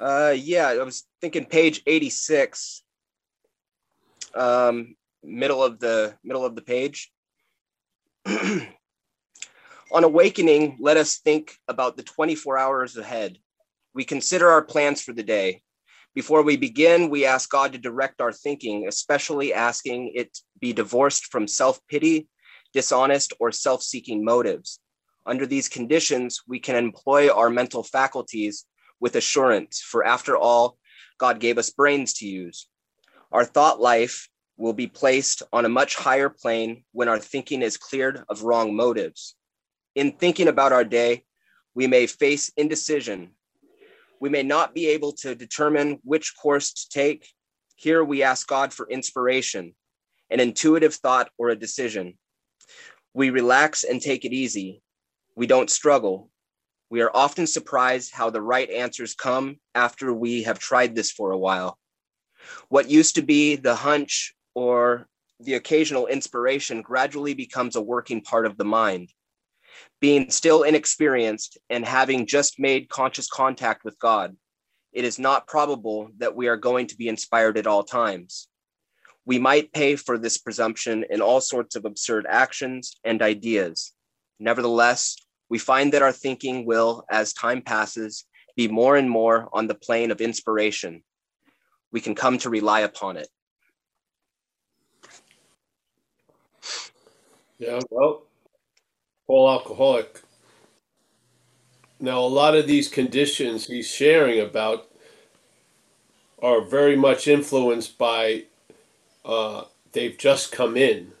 Uh, yeah, I was thinking page 86, um, middle of the middle of the page. On awakening, let us think about the 24 hours ahead. We consider our plans for the day. Before we begin, we ask God to direct our thinking, especially asking it be divorced from self pity, dishonest, or self seeking motives. Under these conditions, we can employ our mental faculties with assurance, for after all, God gave us brains to use. Our thought life will be placed on a much higher plane when our thinking is cleared of wrong motives. In thinking about our day, we may face indecision. We may not be able to determine which course to take. Here we ask God for inspiration, an intuitive thought, or a decision. We relax and take it easy. We don't struggle. We are often surprised how the right answers come after we have tried this for a while. What used to be the hunch or the occasional inspiration gradually becomes a working part of the mind being still inexperienced and having just made conscious contact with God, it is not probable that we are going to be inspired at all times. We might pay for this presumption in all sorts of absurd actions and ideas. Nevertheless, we find that our thinking will, as time passes, be more and more on the plane of inspiration. We can come to rely upon it. Yeah, well, Paul alcoholic. Now, a lot of these conditions he's sharing about are very much influenced by uh, they've just come in.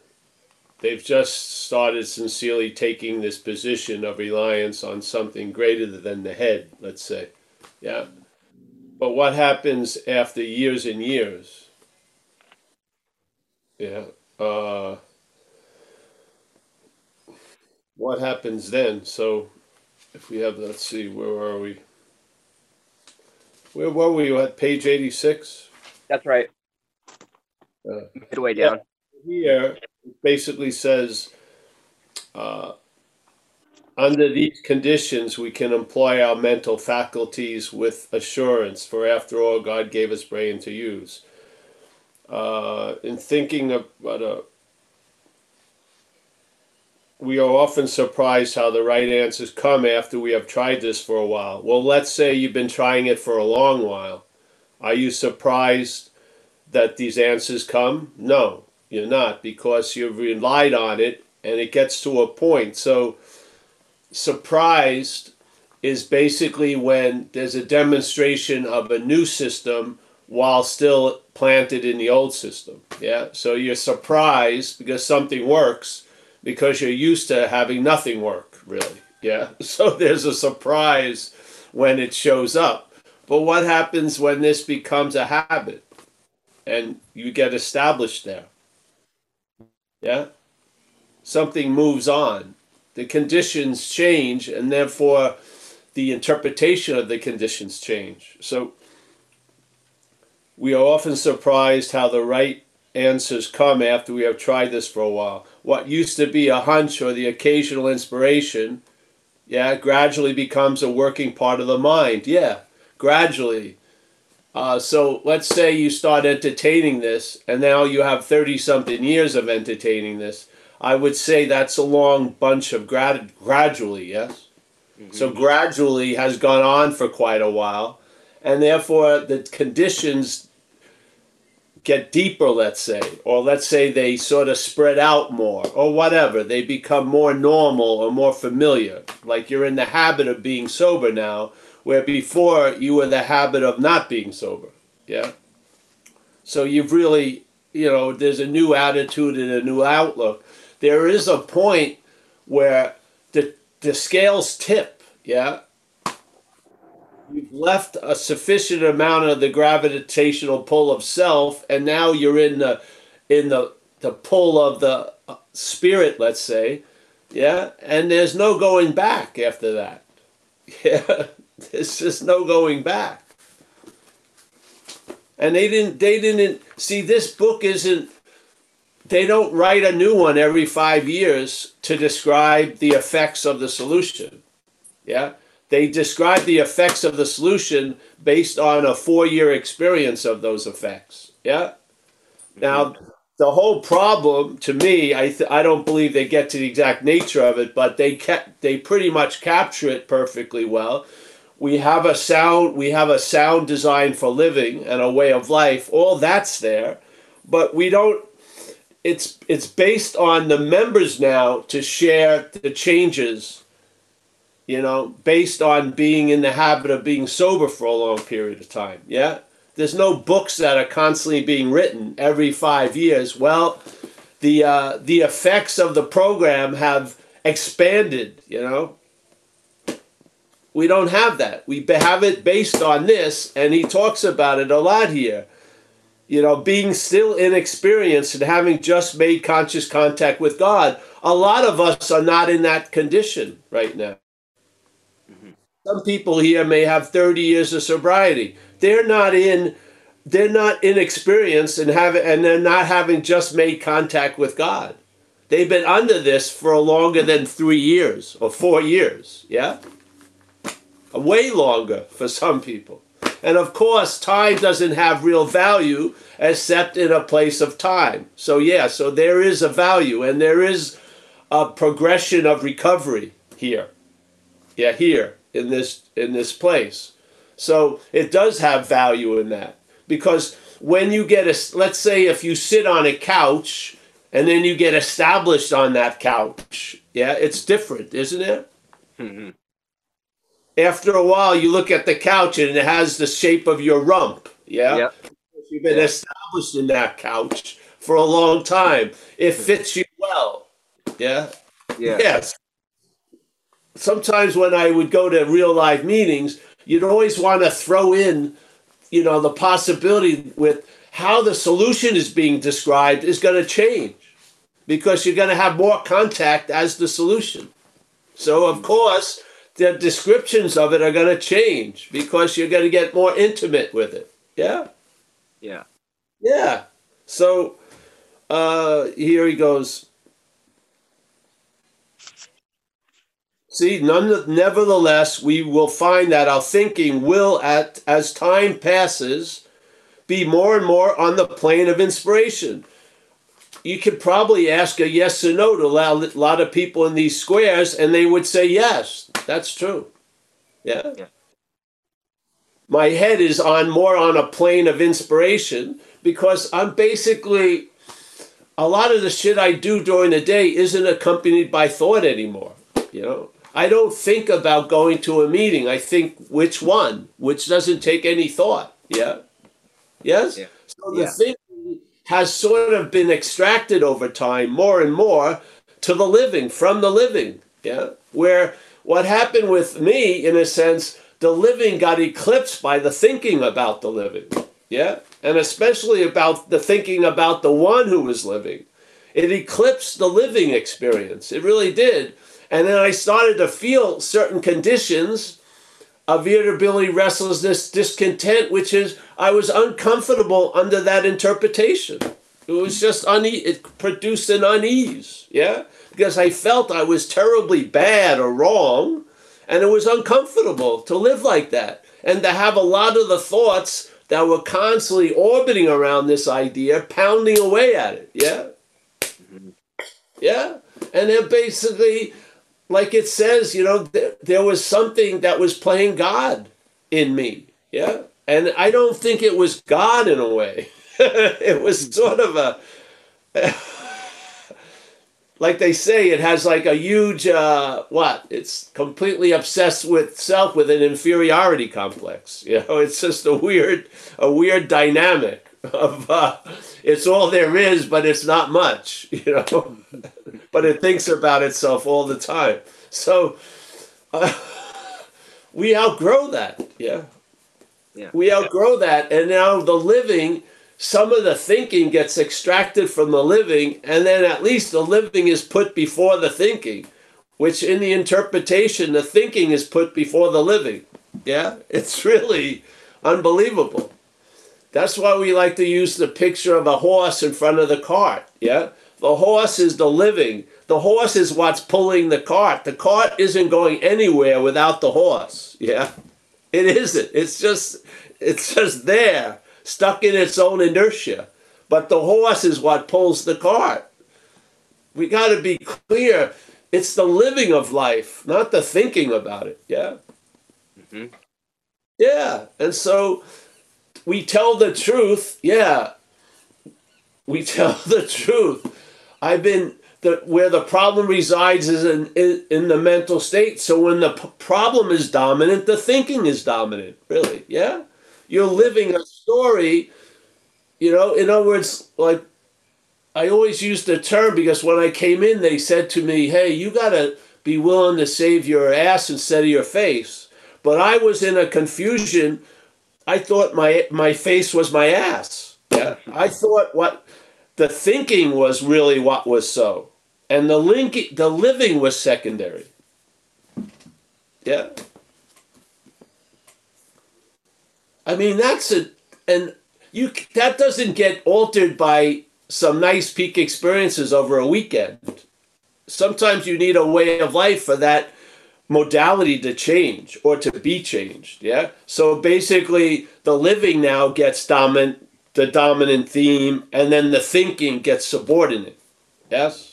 They've just started sincerely taking this position of reliance on something greater than the head, let's say. Yeah. But what happens after years and years? Yeah. Uh, what happens then? So if we have, let's see, where are we? Where were we at page 86? That's right. Uh, Midway down. Here, basically says, uh, under these conditions, we can employ our mental faculties with assurance, for after all, God gave us brain to use. Uh, in thinking about a we are often surprised how the right answers come after we have tried this for a while. Well, let's say you've been trying it for a long while. Are you surprised that these answers come? No, you're not because you've relied on it and it gets to a point. So, surprised is basically when there's a demonstration of a new system while still planted in the old system. Yeah, so you're surprised because something works because you're used to having nothing work, really. Yeah. So there's a surprise when it shows up. But what happens when this becomes a habit and you get established there? Yeah. Something moves on. The conditions change, and therefore the interpretation of the conditions change. So we are often surprised how the right answers come after we have tried this for a while. What used to be a hunch or the occasional inspiration, yeah, gradually becomes a working part of the mind. Yeah, gradually. Uh, so let's say you start entertaining this, and now you have 30 something years of entertaining this. I would say that's a long bunch of grad- gradually, yes? Mm-hmm. So gradually has gone on for quite a while, and therefore the conditions get deeper, let's say, or let's say they sort of spread out more, or whatever. They become more normal or more familiar. Like you're in the habit of being sober now, where before you were the habit of not being sober. Yeah? So you've really, you know, there's a new attitude and a new outlook. There is a point where the, the scales tip, yeah? you've left a sufficient amount of the gravitational pull of self and now you're in the in the the pull of the uh, spirit let's say yeah and there's no going back after that yeah there's just no going back and they didn't they didn't see this book isn't they don't write a new one every five years to describe the effects of the solution yeah they describe the effects of the solution based on a four year experience of those effects. Yeah. Now, the whole problem to me, I, th- I don't believe they get to the exact nature of it, but they kept, they pretty much capture it perfectly well. We have a sound we have a sound design for living and a way of life. All that's there, but we don't it's it's based on the members now to share the changes you know based on being in the habit of being sober for a long period of time yeah? There's no books that are constantly being written every five years. Well the uh, the effects of the program have expanded you know we don't have that we have it based on this and he talks about it a lot here you know, being still inexperienced and having just made conscious contact with God, a lot of us are not in that condition right now. Mm-hmm. Some people here may have 30 years of sobriety. They're not in they're not inexperienced and have and they're not having just made contact with God. They've been under this for longer than 3 years or 4 years, yeah? Way longer for some people. And of course, time doesn't have real value except in a place of time. So, yeah, so there is a value and there is a progression of recovery here. Yeah, here in this in this place. So, it does have value in that. Because when you get a let's say if you sit on a couch and then you get established on that couch, yeah, it's different, isn't it? Mm-hmm after a while you look at the couch and it has the shape of your rump. Yeah. Yep. You've been yep. established in that couch for a long time. It mm-hmm. fits you well. Yeah. Yeah. Yes. Sometimes when I would go to real life meetings, you'd always want to throw in, you know, the possibility with how the solution is being described is going to change because you're going to have more contact as the solution. So, of mm. course, the descriptions of it are going to change because you're going to get more intimate with it. Yeah? Yeah. Yeah. So uh, here he goes. See, none, nevertheless, we will find that our thinking will, at as time passes, be more and more on the plane of inspiration you could probably ask a yes or no to a lot of people in these squares, and they would say yes. That's true. Yeah. yeah. My head is on more on a plane of inspiration because I'm basically a lot of the shit I do during the day isn't accompanied by thought anymore. You know, I don't think about going to a meeting. I think which one, which doesn't take any thought. Yeah. Yes. Yeah. So the yeah. thing has sort of been extracted over time more and more to the living, from the living. Yeah. Where what happened with me, in a sense, the living got eclipsed by the thinking about the living. Yeah. And especially about the thinking about the one who was living. It eclipsed the living experience. It really did. And then I started to feel certain conditions of irritability, restlessness, discontent, which is I was uncomfortable under that interpretation. It was just unease. It produced an unease, yeah, because I felt I was terribly bad or wrong, and it was uncomfortable to live like that and to have a lot of the thoughts that were constantly orbiting around this idea, pounding away at it, yeah, mm-hmm. yeah, and then basically like it says, you know, th- there was something that was playing God in me. Yeah. And I don't think it was God in a way. it was sort of a, like they say, it has like a huge, uh, what? It's completely obsessed with self with an inferiority complex. You know, it's just a weird, a weird dynamic of, uh, it's all there is, but it's not much, you know but it thinks about itself all the time. So uh, we outgrow that. Yeah. Yeah. We outgrow that. And now the living, some of the thinking gets extracted from the living, and then at least the living is put before the thinking, which in the interpretation, the thinking is put before the living. Yeah. It's really unbelievable. That's why we like to use the picture of a horse in front of the cart. Yeah. The horse is the living. the horse is what's pulling the cart. The cart isn't going anywhere without the horse. Yeah. It isn't. It's just it's just there, stuck in its own inertia. But the horse is what pulls the cart. We got to be clear. It's the living of life, not the thinking about it. Yeah. Mm-hmm. Yeah. And so we tell the truth. Yeah. We tell the truth. I've been the where the problem resides is in, in, in the mental state. So when the p- problem is dominant, the thinking is dominant. Really, yeah. You're living a story. You know, in other words, like I always use the term because when I came in, they said to me, "Hey, you gotta be willing to save your ass instead of your face." But I was in a confusion. I thought my my face was my ass. Yeah, I thought what the thinking was really what was so and the link the living was secondary yeah i mean that's a and you that doesn't get altered by some nice peak experiences over a weekend sometimes you need a way of life for that modality to change or to be changed yeah so basically the living now gets dominant the dominant theme and then the thinking gets subordinate yes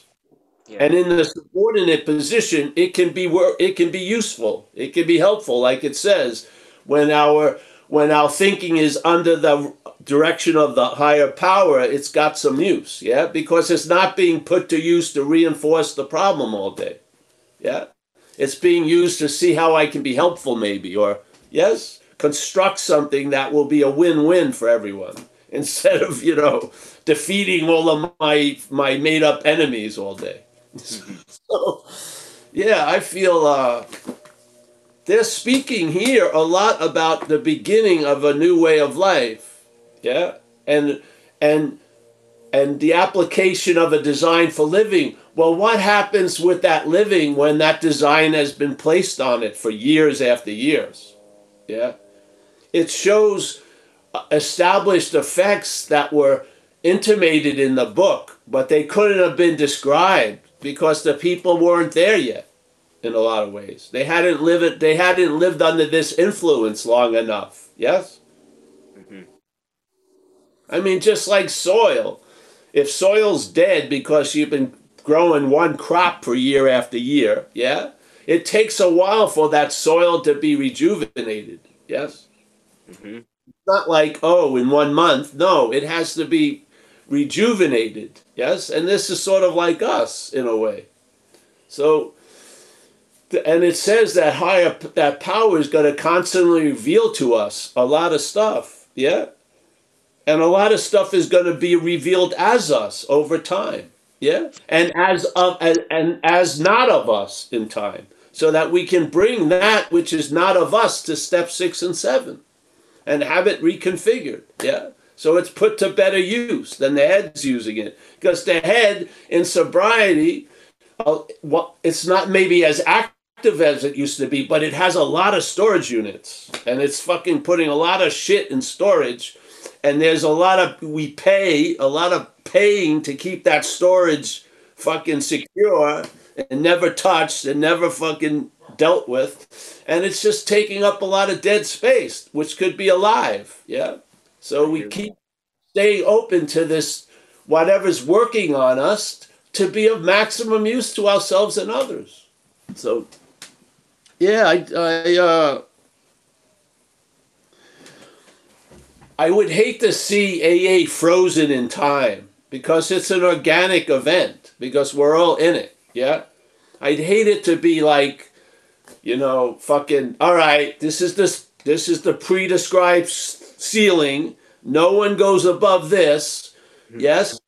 yeah. And in the subordinate position, it can be. It can be useful. It can be helpful, like it says, when our when our thinking is under the direction of the higher power, it's got some use. Yeah, because it's not being put to use to reinforce the problem all day. Yeah, it's being used to see how I can be helpful, maybe, or yes, construct something that will be a win-win for everyone instead of you know defeating all of my my made up enemies all day so, yeah, I feel uh, they're speaking here a lot about the beginning of a new way of life. Yeah, and and and the application of a design for living. Well, what happens with that living when that design has been placed on it for years after years? Yeah, it shows uh, established effects that were intimated in the book, but they couldn't have been described because the people weren't there yet in a lot of ways. They hadn't lived they hadn't lived under this influence long enough. Yes? Mm-hmm. I mean just like soil. If soil's dead because you've been growing one crop for year after year, yeah? It takes a while for that soil to be rejuvenated. Yes? Mm-hmm. Not like, oh, in one month. No, it has to be rejuvenated. Yes, and this is sort of like us in a way. So, and it says that higher that power is going to constantly reveal to us a lot of stuff. Yeah, and a lot of stuff is going to be revealed as us over time. Yeah, and as of and, and as not of us in time, so that we can bring that which is not of us to step six and seven, and have it reconfigured. Yeah. So it's put to better use than the head's using it. Because the head in sobriety, uh, it's not maybe as active as it used to be, but it has a lot of storage units. And it's fucking putting a lot of shit in storage. And there's a lot of, we pay, a lot of paying to keep that storage fucking secure and never touched and never fucking dealt with. And it's just taking up a lot of dead space, which could be alive. Yeah. So we keep staying open to this, whatever's working on us, to be of maximum use to ourselves and others. So, yeah, I, I, uh, I would hate to see AA frozen in time because it's an organic event because we're all in it. Yeah, I'd hate it to be like, you know, fucking. All right, this is this. This is the pre-described ceiling. No one goes above this. Mm-hmm. Yes,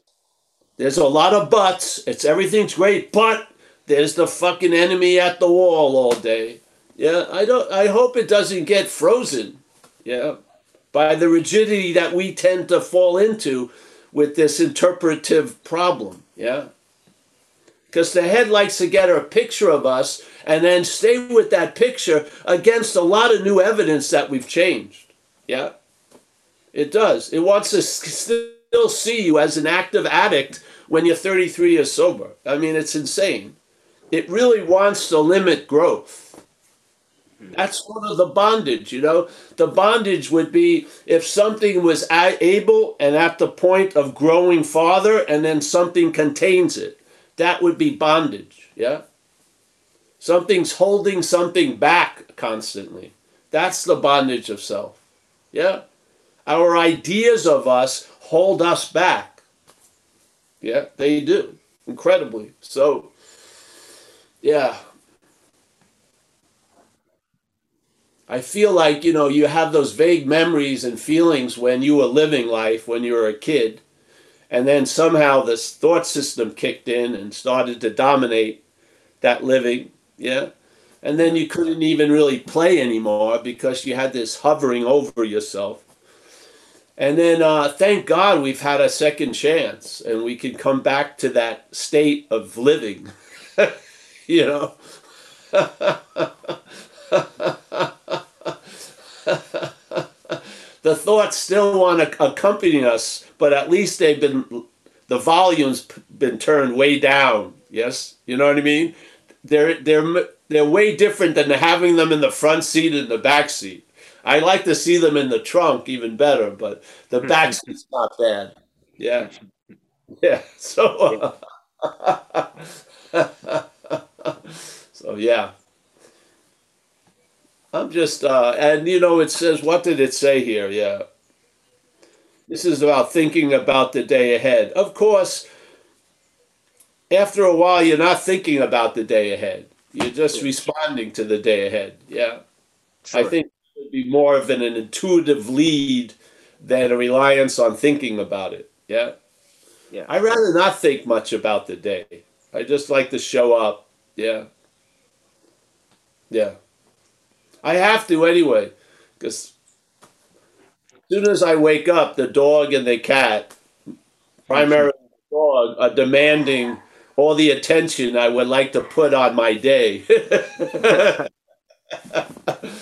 there's a lot of buts. It's everything's great, but there's the fucking enemy at the wall all day. Yeah, I don't. I hope it doesn't get frozen. Yeah, by the rigidity that we tend to fall into with this interpretive problem. Yeah. Because the head likes to get a picture of us and then stay with that picture against a lot of new evidence that we've changed. Yeah. It does. It wants to still still see you as an active addict when you're 33 years sober. I mean, it's insane. It really wants to limit growth. Hmm. That's sort of the bondage, you know. The bondage would be if something was able and at the point of growing farther, and then something contains it. That would be bondage, yeah. Something's holding something back constantly. That's the bondage of self, yeah. Our ideas of us hold us back. Yeah, they do incredibly. So, yeah, I feel like, you know, you have those vague memories and feelings when you were living life when you were a kid. And then somehow this thought system kicked in and started to dominate that living. Yeah. And then you couldn't even really play anymore because you had this hovering over yourself. And then, uh, thank God, we've had a second chance and we can come back to that state of living. you know? the thoughts still want to accompany us, but at least they've been the volume's been turned way down. Yes, you know what I mean. They're they're they're way different than having them in the front seat and the back seat. I like to see them in the trunk even better, but the hmm. back seat's not bad. Yeah, yeah. So, so yeah. I'm just, uh, and you know, it says, what did it say here? Yeah. This is about thinking about the day ahead. Of course, after a while, you're not thinking about the day ahead. You're just responding to the day ahead. Yeah. Sure. I think it would be more of an, an intuitive lead than a reliance on thinking about it. Yeah. Yeah. I rather not think much about the day. I just like to show up. Yeah. Yeah. I have to anyway, because as soon as I wake up, the dog and the cat, primarily the dog, are demanding all the attention I would like to put on my day.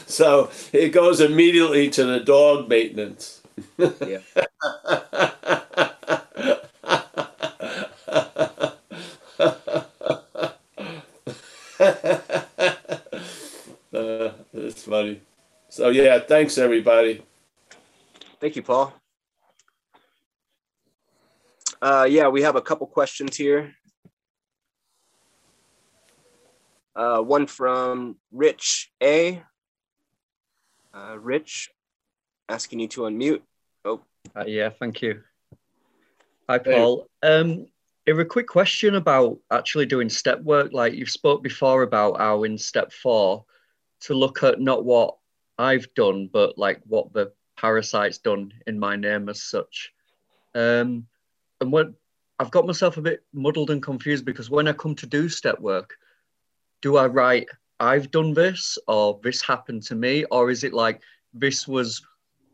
so it goes immediately to the dog maintenance. yeah. funny. So yeah, thanks everybody. Thank you, Paul. Uh, yeah, we have a couple questions here. Uh, one from Rich A. Uh, Rich, asking you to unmute. Oh, uh, yeah, thank you. Hi, Paul. Hey. Um, a quick question about actually doing step work. Like you've spoke before about how in step four, to look at not what I've done, but like what the parasite's done in my name as such. Um, and when I've got myself a bit muddled and confused because when I come to do step work, do I write I've done this or this happened to me, or is it like this was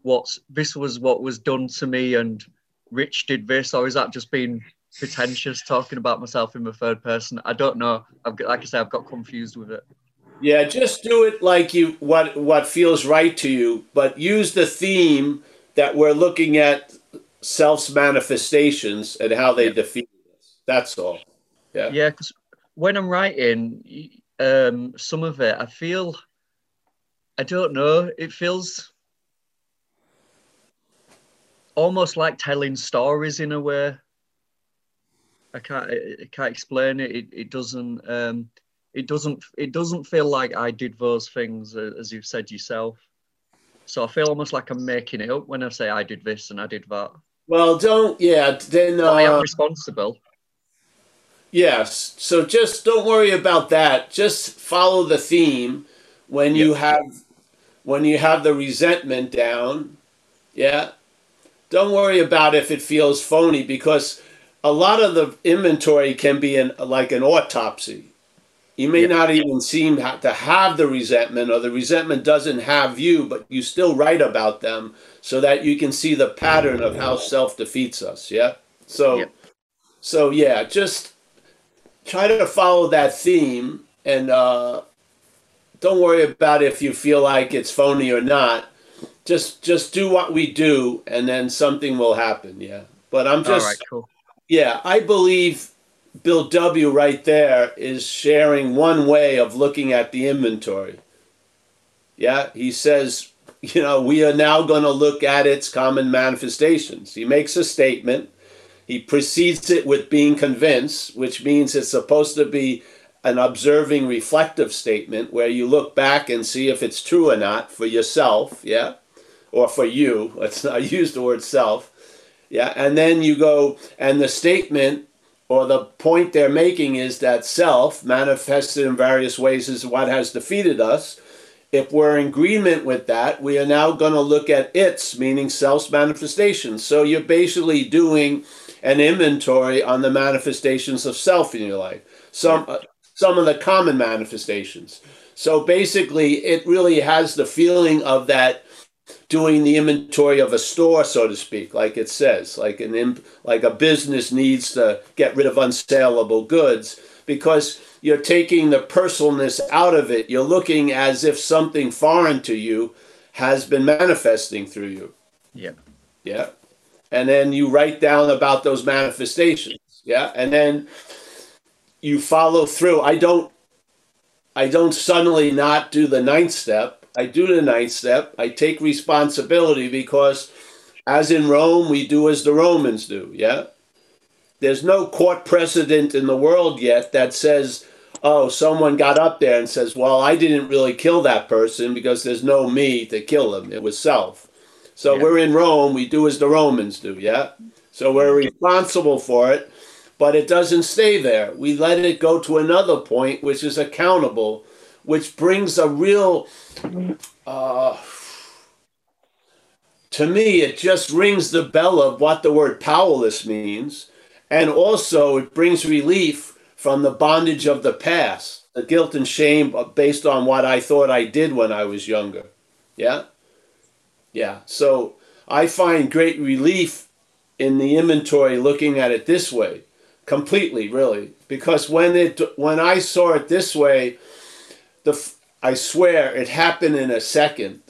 what's this was what was done to me and Rich did this, or is that just being pretentious talking about myself in the third person? I don't know. I've got, like I say, I've got confused with it. Yeah, just do it like you what what feels right to you, but use the theme that we're looking at self's manifestations and how they yeah. defeat us. That's all. Yeah. Yeah, because when I'm writing um, some of it, I feel I don't know. It feels almost like telling stories in a way. I can't I can't explain it. It, it doesn't. Um, it doesn't it doesn't feel like I did those things uh, as you've said yourself. So I feel almost like I'm making it up when I say I did this and I did that. Well, don't yeah. Then uh, I am responsible. Yes. So just don't worry about that. Just follow the theme when you have when you have the resentment down. Yeah. Don't worry about if it feels phony because a lot of the inventory can be an, like an autopsy. You may yeah. not even seem to have the resentment, or the resentment doesn't have you, but you still write about them so that you can see the pattern of how self defeats us. Yeah. So, yeah. so yeah, just try to follow that theme, and uh, don't worry about if you feel like it's phony or not. Just, just do what we do, and then something will happen. Yeah. But I'm just, All right, cool. yeah, I believe Bill W. right there is sharing one way of looking at the inventory. Yeah, he says, you know, we are now going to look at its common manifestations. He makes a statement. He precedes it with being convinced, which means it's supposed to be an observing reflective statement where you look back and see if it's true or not for yourself, yeah, or for you. Let's not use the word self, yeah, and then you go, and the statement or the point they're making is that self, manifested in various ways, is what has defeated us. If we're in agreement with that, we are now going to look at its, meaning self's manifestations. So you're basically doing an inventory on the manifestations of self in your life. Some, uh, some of the common manifestations. So basically, it really has the feeling of that doing the inventory of a store, so to speak, like it says, like an imp, like a business needs to get rid of unsaleable goods because you're taking the personalness out of it. You're looking as if something foreign to you has been manifesting through you. Yeah. Yeah. And then you write down about those manifestations. Yeah. And then you follow through. I don't I don't suddenly not do the ninth step. I do the ninth step. I take responsibility because as in Rome, we do as the Romans do, yeah? There's no court precedent in the world yet that says, oh, someone got up there and says, well, I didn't really kill that person because there's no me to kill him. It was self. So Yeah. we're in Rome, we do as the Romans do, yeah? So we're responsible for it but it doesn't stay there. We let it go to another point, which is accountable, which brings a real, uh, to me, it just rings the bell of what the word powerless means. And also, it brings relief from the bondage of the past, the guilt and shame based on what I thought I did when I was younger. Yeah? Yeah. So I find great relief in the inventory looking at it this way completely really because when it when i saw it this way the i swear it happened in a second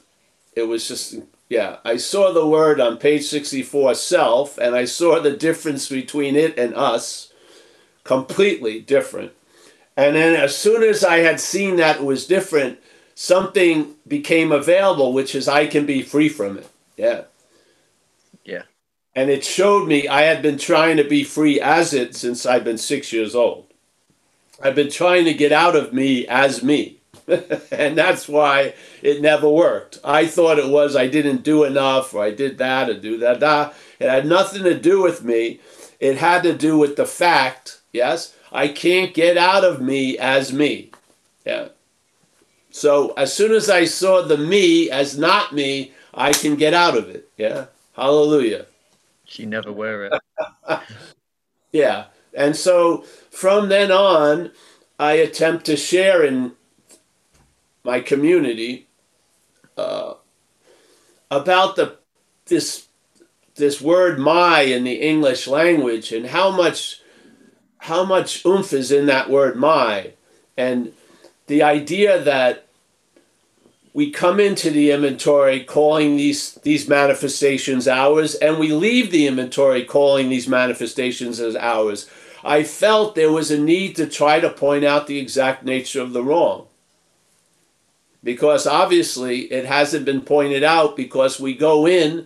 it was just yeah i saw the word on page 64 self and i saw the difference between it and us completely different and then as soon as i had seen that it was different something became available which is i can be free from it yeah Yeah. and it showed me I had been trying to be free as it since I've been six years old. I've been trying to get out of me as me. and that's why it never worked. I thought it was I didn't do enough or I did that or do that. that. It had nothing to do with me. It had to do with the fact, yes, I can't get out of me as me. Yeah. So as soon as I saw the me as not me, I can get out of it. Yeah. Hallelujah. She never wear it. Yeah. And so from then on, I attempt to share in my community uh, about the this this word "my" in the English language and how much how much oomph is in that word "my," and the idea that we come into the inventory calling these these manifestations ours and we leave the inventory calling these manifestations as ours i felt there was a need to try to point out the exact nature of the wrong because obviously it hasn't been pointed out because we go in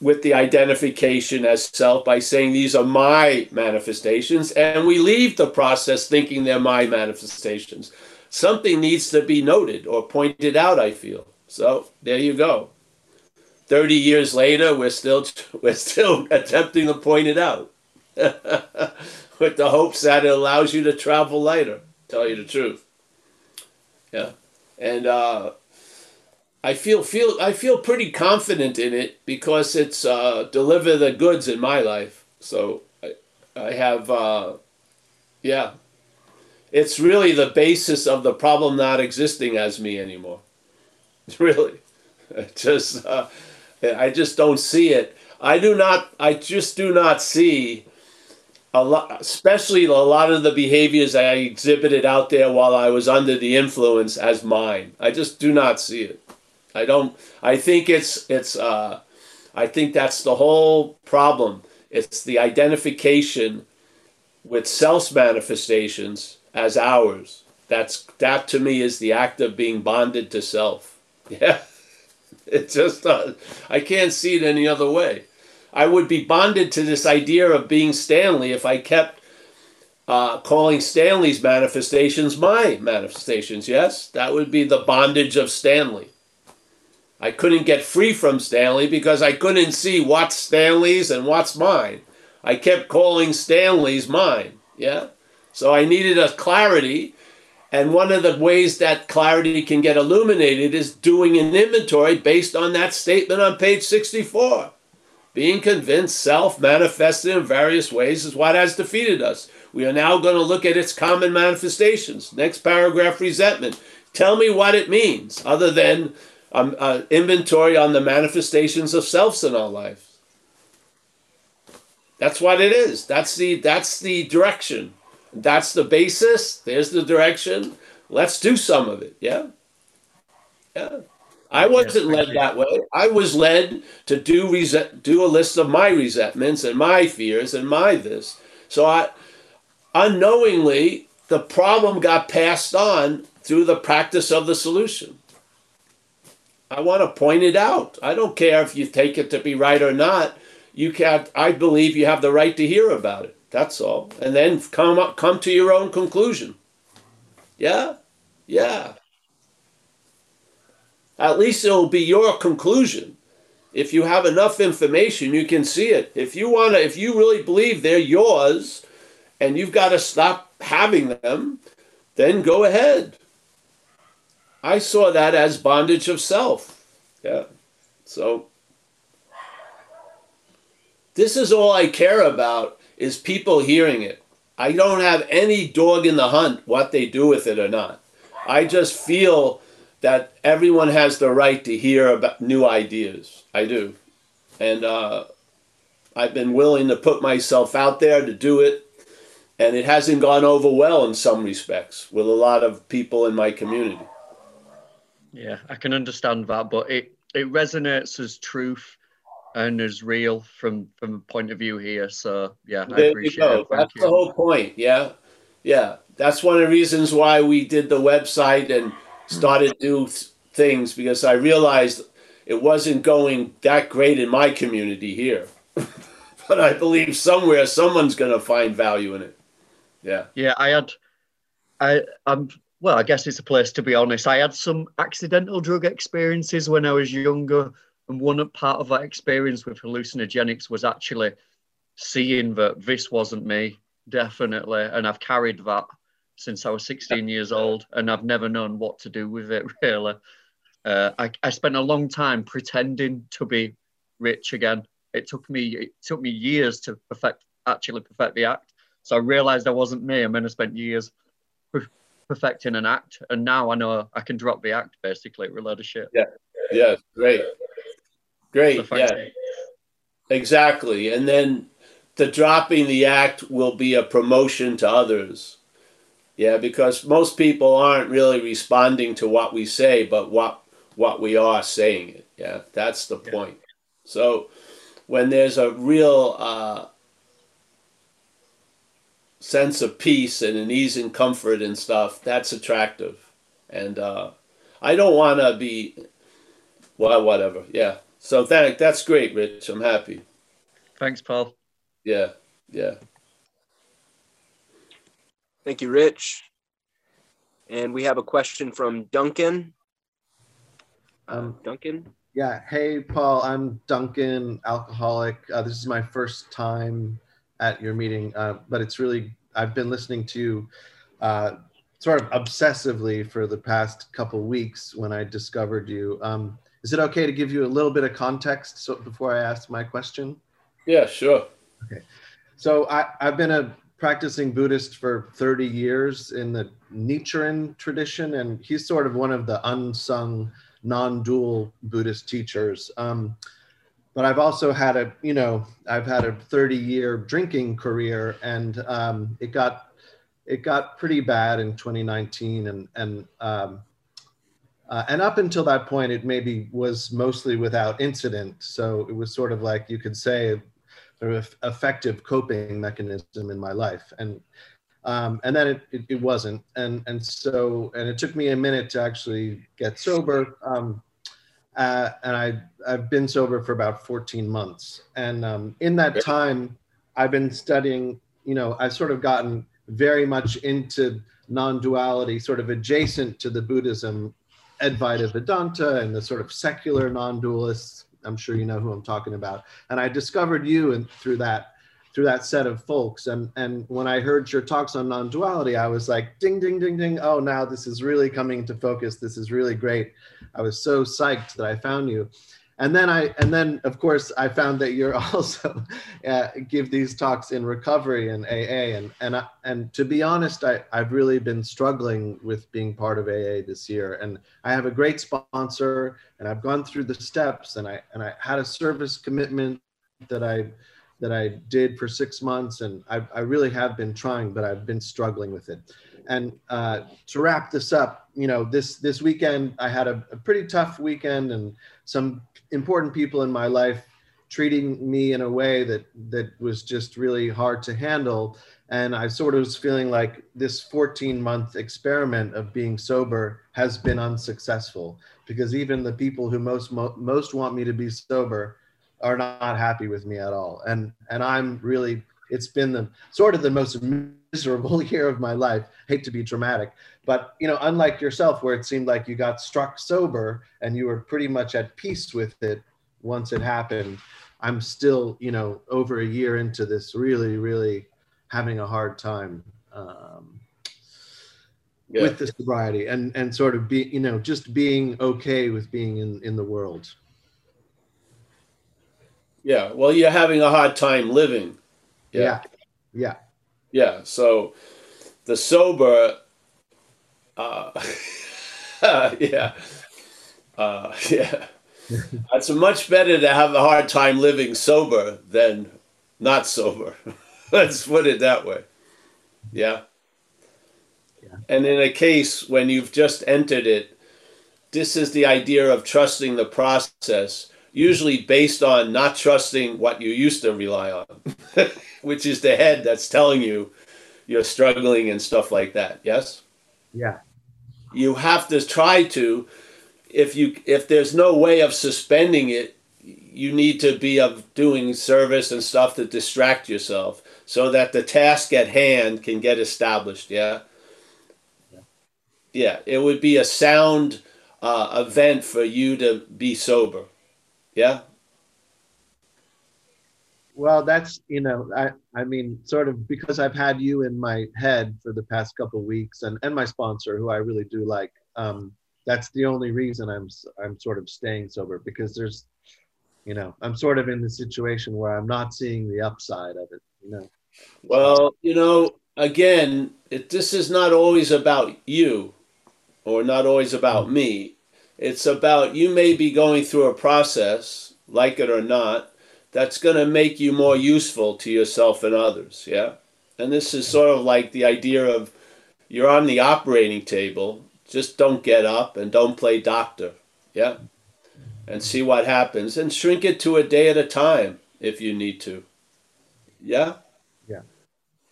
with the identification as self by saying these are my manifestations and we leave the process thinking they're my manifestations. Something needs to be noted or pointed out i feel. So there you go. 30 years later we're still we're still attempting to point it out. With the hopes that it allows you to travel lighter tell you the truth. Yeah and uh I feel feel I feel pretty confident in it because it's uh, deliver the goods in my life. So I, I have uh, yeah, it's really the basis of the problem not existing as me anymore. Really, just uh, I just don't see it. I do not. I just do not see a lot, especially a lot of the behaviors I exhibited out there while I was under the influence as mine. I just do not see it. I don't. I think it's it's. Uh, I think that's the whole problem. It's the identification with self manifestations as ours. That's that to me is the act of being bonded to self. Yeah, it just uh, I can't see it any other way. I would be bonded to this idea of being Stanley if I kept uh, calling Stanley's manifestations my manifestations. Yes, that would be the bondage of Stanley. I couldn't get free from Stanley because I couldn't see what's Stanley's and what's mine. I kept calling Stanley's mine. Yeah. So I needed a clarity. And one of the ways that clarity can get illuminated is doing an inventory based on that statement on page 64. Being convinced self manifested in various ways is what has defeated us. We are now going to look at its common manifestations. Next paragraph resentment. Tell me what it means, other than um, uh, inventory on the manifestations of selves in our lives. That's what it is. That's the that's the direction. That's the basis. There's the direction. Let's do some of it. Yeah. Yeah. I wasn't led that way. I was led to do reset, do a list of my resentments and my fears and my this. So I unknowingly the problem got passed on through the practice of the solution. I want to point it out. I don't care if you take it to be right or not. You can I believe you have the right to hear about it. That's all. And then come up, come to your own conclusion. Yeah? Yeah. At least it'll be your conclusion. If you have enough information, you can see it. If you want to if you really believe they're yours and you've got to stop having them, then go ahead. I saw that as bondage of self. Yeah. So this is all I care about is people hearing it. I don't have any dog in the hunt what they do with it or not. I just feel that everyone has the right to hear about new ideas. I do. And uh, I've been willing to put myself out there to do it. And it hasn't gone over well in some respects with a lot of people in my community. Yeah, I can understand that, but it it resonates as truth and as real from from a point of view here. So yeah, I appreciate it. That's you. the whole point. Yeah, yeah. That's one of the reasons why we did the website and started do things because I realized it wasn't going that great in my community here. but I believe somewhere someone's going to find value in it. Yeah. Yeah, I had I I'm well, I guess it's a place to be honest. I had some accidental drug experiences when I was younger, and one part of that experience with hallucinogenics was actually seeing that this wasn't me, definitely, and I've carried that since I was 16 years old, and I've never known what to do with it really. Uh, I, I spent a long time pretending to be rich again. It took me it took me years to perfect actually perfect the act. So I realized I wasn't me, and then I spent years perfecting an act, and now I know I can drop the act basically. A load of shit. Yeah, yeah, great, great, so yeah, exactly. And then the dropping the act will be a promotion to others. Yeah, because most people aren't really responding to what we say, but what what we are saying it. Yeah, that's the point. So when there's a real uh, sense of peace and an ease and comfort and stuff, that's attractive. And uh, I don't want to be, well, whatever. Yeah. So thank, that's great, Rich. I'm happy. Thanks, Paul. Yeah. Yeah. Thank you, Rich. And we have a question from Duncan. Um, Duncan? Yeah. Hey, Paul. I'm Duncan, alcoholic. Uh, this is my first time at your meeting, uh, but it's really I've been listening to uh, sort of obsessively for the past couple weeks when I discovered you. Um, is it okay to give you a little bit of context so before I ask my question? Yeah, sure. Okay. So I, I've been a practicing Buddhist for 30 years in the Nichiren tradition, and he's sort of one of the unsung non-dual Buddhist teachers. Um, but I've also had a, you know, I've had a 30 year drinking career and um, it got, it got pretty bad in 2019 and, and um, Uh, and up until that point, it maybe was mostly without incident. So it was sort of like you could say, an effective coping mechanism in my life. And um, and then it, it, it, wasn't. And and so and it took me a minute to actually get sober. Um, uh, and I I've been sober for about 14 months. And um, in that time, I've been studying. You know, I've sort of gotten very much into non-duality, sort of adjacent to the Buddhism Advaita Vedanta and the sort of secular non-dualists. I'm sure you know who I'm talking about. And I discovered you and through that through that set of folks. And and when I heard your talks on non-duality, I was like, ding, ding, ding, ding. Oh, now this is really coming into focus. This is really great. I was so psyched that I found you and then I and then of course I found that you're also uh, give these talks in recovery and AA and and I, and to be honest I I've really been struggling with being part of AA this year. And I have a great sponsor and I've gone through the steps and I and I had a service commitment that I that I did for six months and I, I really have been trying but I've been struggling with it. And uh, to wrap this up you know this this weekend I had a, a pretty tough weekend and some important people in my life treating me in a way that that was just really hard to handle. And i sort of was feeling like this 14 month experiment of being sober has been unsuccessful because even the people who most mo- most want me to be sober are not happy with me at all. And and i'm really it's been the sort of the most miserable year of my life. Hate to be dramatic but you know unlike yourself where it seemed like you got struck sober and you were pretty much at peace with it once it happened i'm still you know over a year into this really really having a hard time um, yeah. with the sobriety and and sort of be you know just being okay with being in in the world. Yeah well you're having a hard time living yeah yeah yeah, yeah. so the sober uh, yeah. Uh, yeah. it's much better to have a hard time living sober than not sober. Let's put it that way. Yeah? yeah. And in a case when you've just entered it, this is the idea of trusting the process, usually based on not trusting what you used to rely on, which is the head that's telling you you're struggling and stuff like that. Yes? Yeah you have to try to if you if there's no way of suspending it you need to be of doing service and stuff to distract yourself so that the task at hand can get established yeah yeah, yeah it would be a sound uh, event for you to be sober yeah. Well that's you know i i mean sort of because i've had you in my head for the past couple weeks and and my sponsor who i really do like um that's the only reason i'm i'm sort of staying sober because there's you know i'm sort of in the situation where i'm not seeing the upside of it you know. Well you know again it, this is not always about you or not always about me it's about you may be going through a process like it or not that's going to make you more useful to yourself and others. Yeah. And this is sort of like the idea of you're on the operating table, just don't get up and don't play doctor. Yeah. And see what happens and shrink it to a day at a time if you need to. Yeah. Yeah.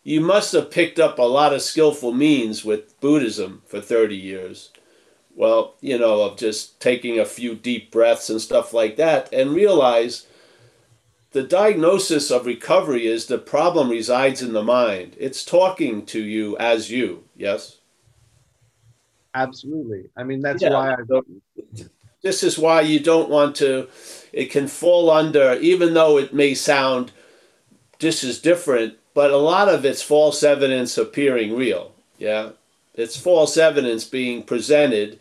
You must have picked up a lot of skillful means with Buddhism for 30 years. Well, you know, of just taking a few deep breaths and stuff like that and realize the diagnosis of recovery is the problem resides in the mind. It's talking to you as you, yes? Absolutely. I mean, that's yeah. why I don't. This is why you don't want to, it can fall under, even though it may sound this is different, but a lot of it's false evidence appearing real. Yeah. It's false evidence being presented,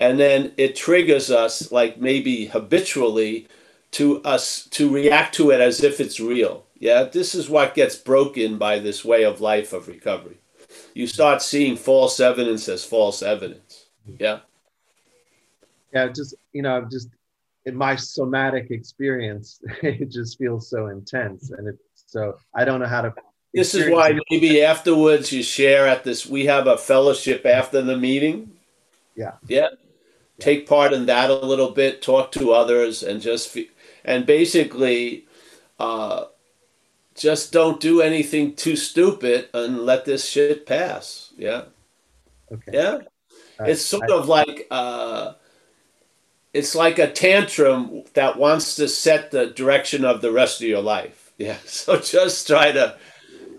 and then it triggers us, like maybe habitually, to us to react to it as if it's real. Yeah, this is what gets broken by this way of life of recovery. You start seeing false evidence as false evidence. Yeah. Yeah, just you know, just in my somatic experience, it just feels so intense, and it's so I don't know how to. This is why maybe afterwards you share at this. We have a fellowship after the meeting. Yeah. Yeah take part in that a little bit, talk to others, and just fe- and basically, uh, just don't do anything too stupid and let this shit pass. Yeah, Okay. yeah. Uh, It's sort I- of like uh, it's like a tantrum that wants to set the direction of the rest of your life. Yeah, so just try to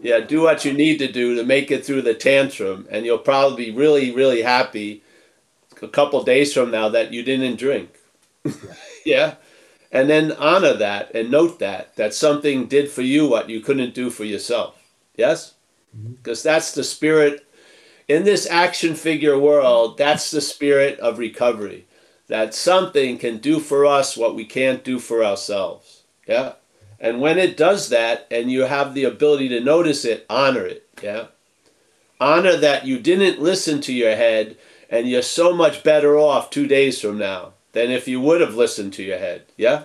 yeah do what you need to do to make it through the tantrum, and you'll probably be really really happy a couple days from now that you didn't drink. yeah. And then honor that and note that that something did for you what you couldn't do for yourself. Yes? Mm-hmm. Because that's the spirit in this action figure world, that's the spirit of recovery. That something can do for us what we can't do for ourselves. Yeah. And when it does that and you have the ability to notice it, honor it. Yeah. Honor that you didn't listen to your head and you're so much better off two days from now than if you would have listened to your head. Yeah?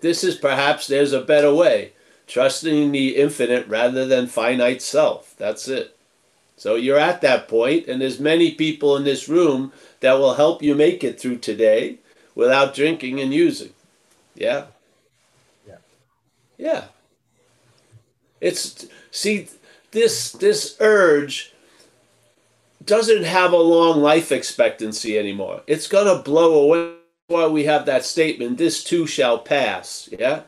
This is perhaps there's a better way. Trusting the infinite rather than finite self. That's it. So you're at that point, and there's many people in this room that will help you make it through today without drinking and using. Yeah? Yeah. Yeah. It's see this this urge doesn't have a long life expectancy anymore. It's gonna blow away. Why we have that statement, this too shall pass. Yeah?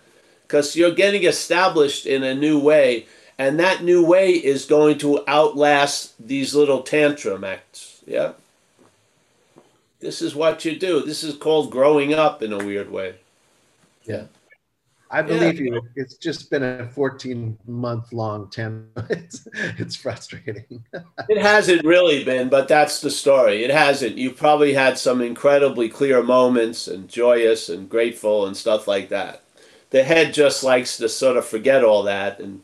Because you're getting established in a new way, and that new way is going to outlast these little tantrum acts. Yeah? This is what you do. This is called growing up in a weird way. Yeah. I believe you. It's just been a 14 month long tandem. It's, it's frustrating. It hasn't really been, but that's the story. It hasn't. You've probably had some incredibly clear moments and joyous and grateful and stuff like that. The head just likes to sort of forget all that and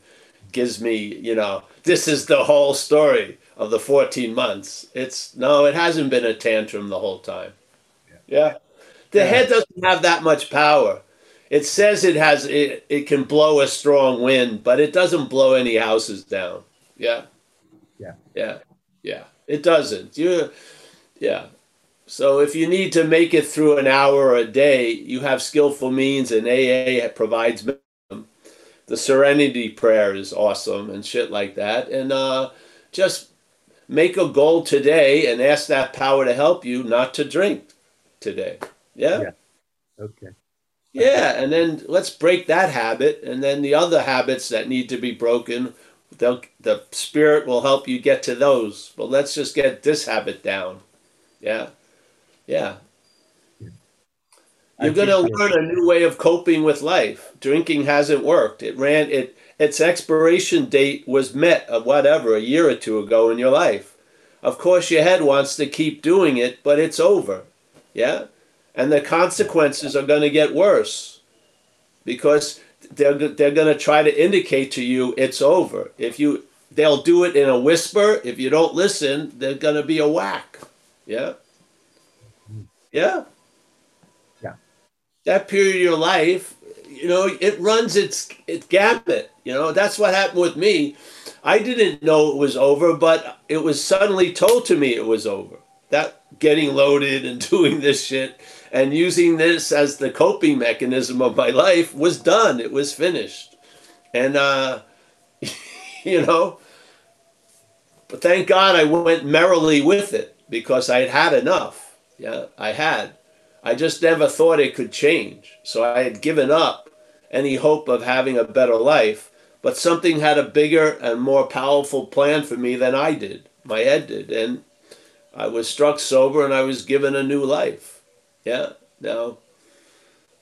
gives me, you know, this is the whole story of the 14 months. It's no, it hasn't been a tantrum the whole time. Yeah. The Yeah. head doesn't have that much power. It says it has it, it can blow a strong wind, but it doesn't blow any houses down. Yeah. Yeah. Yeah. Yeah. It doesn't. You yeah. So if you need to make it through an hour or a day, you have skillful means and AA provides them. The serenity prayer is awesome and shit like that. And uh just make a goal today and ask that power to help you not to drink today. Yeah? Yeah. Okay. Yeah, and then let's break that habit, and then the other habits that need to be broken, the spirit will help you get to those. But let's just get this habit down. Yeah, yeah. You're going to learn a new way of coping with life. Drinking hasn't worked. It ran it. Its expiration date was met, of whatever, a year or two ago in your life. Of course, your head wants to keep doing it, but it's over. Yeah, and the consequences are going to get worse because they're they're going to try to indicate to you it's over. If you they'll do it in a whisper. If you don't listen, they're going to be a whack. Yeah. Yeah. Yeah. That period of your life, you know, it runs its its gamut. You know, that's what happened with me. I didn't know it was over, but it was suddenly told to me it was over. That getting loaded and doing this shit and using this as the coping mechanism of my life was done. It was finished. And uh you know, but thank God I went merrily with it because I had had enough. Yeah, I had. I just never thought it could change. So I had given up any hope of having a better life. But something had a bigger and more powerful plan for me than I did. My head did. And I was struck sober and I was given a new life. Yeah. Now,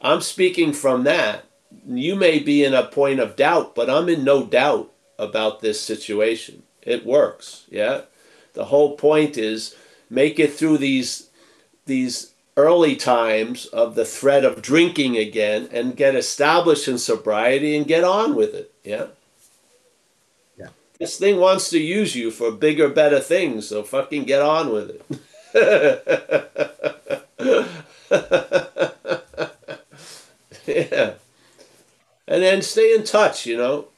I'm speaking from that. You may be in a point of doubt, but I'm in no doubt about this situation. It works. Yeah. The whole point is make it through these these early times of the threat of drinking again and get established in sobriety and get on with it. Yeah. Yeah. This thing wants to use you for bigger, better things, so fucking get on with it. yeah. And then stay in touch, you know.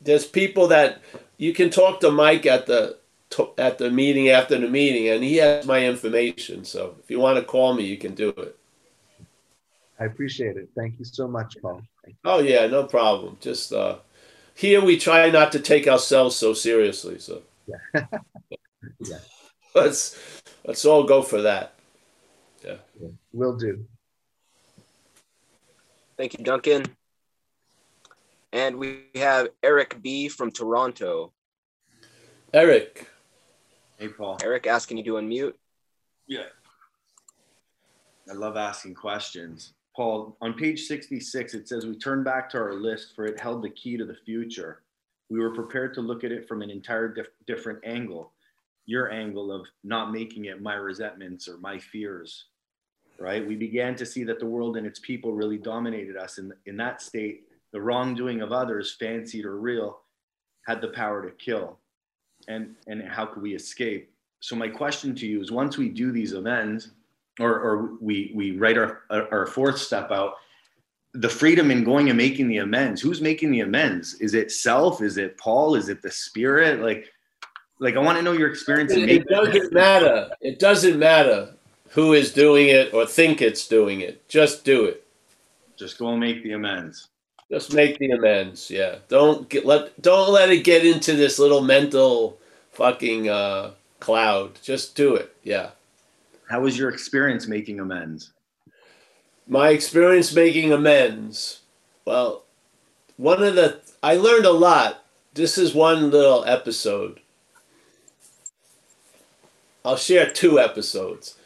There's people that you can talk to Mike at the at the meeting after the meeting, and he has my information. So if you want to call me, you can do it. I appreciate it. Thank you so much, Paul. Oh yeah, no problem. Just uh, here we try not to take ourselves so seriously. So yeah. yeah. let's let's all go for that. Yeah, yeah. will do. Thank you, Duncan. And we have Eric B from Toronto. Eric. Hey, Paul. Eric, asking you to unmute. Yeah. I love asking questions. Paul, on page 66, it says, We turn back to our list, for it held the key to the future. We were prepared to look at it from an entire dif- different angle your angle of not making it my resentments or my fears, right? We began to see that the world and its people really dominated us. In, in that state, the wrongdoing of others, fancied or real, had the power to kill. And, and how could we escape? So, my question to you is once we do these amends, or, or we, we write our, our fourth step out, the freedom in going and making the amends. Who's making the amends? Is it self? Is it Paul? Is it the spirit? Like, like I want to know your experience. It, it doesn't matter. It doesn't matter who is doing it or think it's doing it. Just do it. Just go and make the amends. Just make the amends. Yeah. Don't get let don't let it get into this little mental fucking uh, cloud. Just do it. Yeah. How was your experience making amends? My experience making amends. Well, one of the I learned a lot. This is one little episode. I'll share two episodes.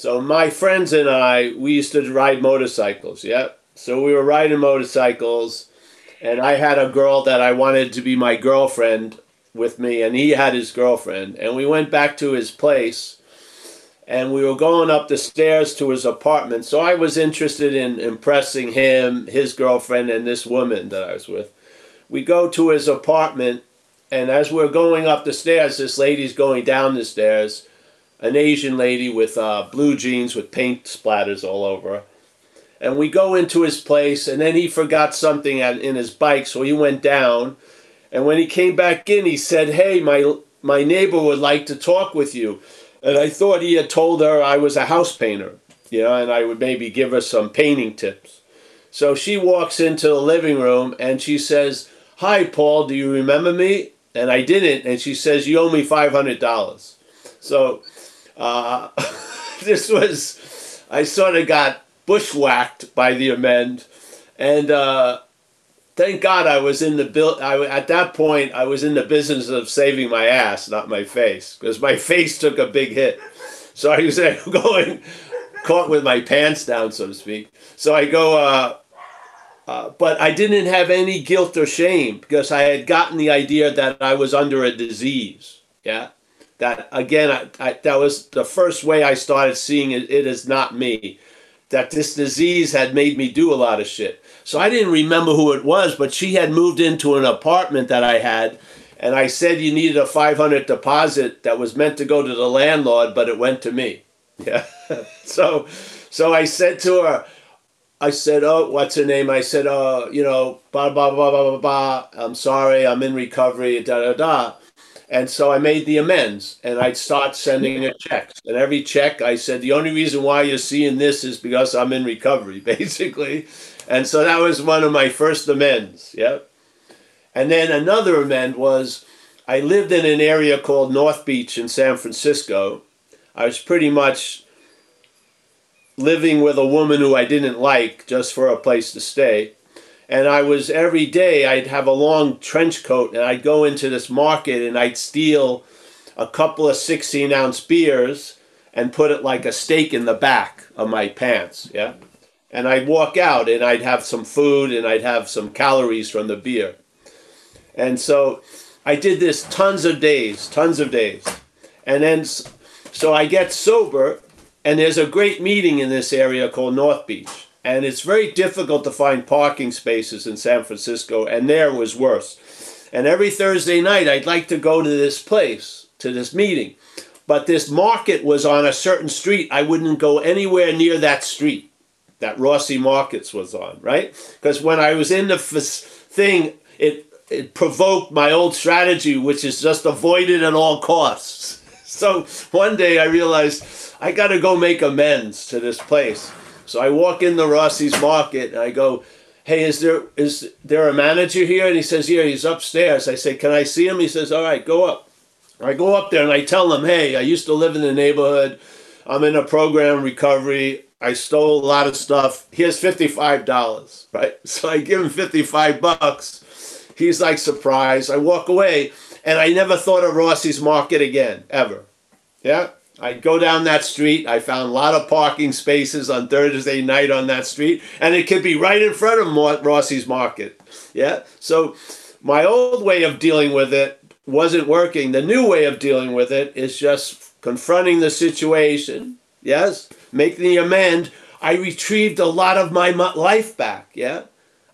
So my friends and I, we used to ride motorcycles. Yeah. So we were riding motorcycles, and I had a girl that I wanted to be my girlfriend with me, and he had his girlfriend, and we went back to his place and we were going up the stairs to his apartment. So I was interested in impressing him, his girlfriend, and this woman that I was with. We go to his apartment, and as we're going up the stairs, this lady's going down the stairs, an Asian lady with uh, blue jeans with paint splatters all over her. And we go into his place, and then he forgot something at, in his bike, so he went down. And when he came back in, he said, "Hey, my my neighbor would like to talk with you." And I thought he had told her I was a house painter, you know, and I would maybe give her some painting tips. So she walks into the living room and she says, Hi, Paul, do you remember me? And I didn't. And she says, You owe me $500. So uh, this was, I sort of got bushwhacked by the amend. And uh, thank God I was in the bill. I, at that point, I was in the business of saving my ass, not my face, because my face took a big hit. So I was going, caught with my pants down, so to speak. So I go, uh, uh, but I didn't have any guilt or shame because I had gotten the idea that I was under a disease. Yeah. That again, I, I, that was the first way I started seeing it, it as not me. That this disease had made me do a lot of shit. So I didn't remember who it was, but she had moved into an apartment that I had. And I said you needed a 500 deposit that was meant to go to the landlord, but it went to me. Yeah. so, so I said to her, I said, oh, what's her name? I said, oh, you know, blah, blah, blah, blah, blah, blah. I'm sorry, I'm in recovery, da, da, da. And so I made the amends and I'd start sending her checks. And every check, I said, the only reason why you're seeing this is because I'm in recovery, basically. And so that was one of my first amends. Yep. And then another amend was I lived in an area called North Beach in San Francisco. I was pretty much living with a woman who I didn't like just for a place to stay. And I was every day, I'd have a long trench coat and I'd go into this market and I'd steal a couple of 16 ounce beers and put it like a stake in the back of my pants. Yeah and I'd walk out and I'd have some food and I'd have some calories from the beer. And so I did this tons of days, tons of days. And then so I get sober and there's a great meeting in this area called North Beach. And it's very difficult to find parking spaces in San Francisco and there was worse. And every Thursday night I'd like to go to this place, to this meeting. But this market was on a certain street. I wouldn't go anywhere near that street that Rossi Markets was on, right? Because when I was in the thing, it it provoked my old strategy, which is just avoid it at all costs. So one day I realized I got to go make amends to this place. So I walk in the Rossi's Market and I go, "Hey, is there is there a manager here?" And he says, "Yeah, he's upstairs." I say, "Can I see him?" He says, "All right, go up." I go up there and I tell him, "Hey, I used to live in the neighborhood. I'm in a program recovery. I stole a lot of stuff. Here's fifty-five dollars, right?" So I give him fifty-five bucks. He's like surprised. I walk away and I never thought of Rossi's Market again, ever. Yeah. I go down that street. I found a lot of parking spaces on Thursday night on that street, and it could be right in front of Rossi's Market. Yeah. So my old way of dealing with it wasn't working. The new way of dealing with it is just confronting the situation. Yes. Making the amend. I retrieved a lot of my life back. Yeah.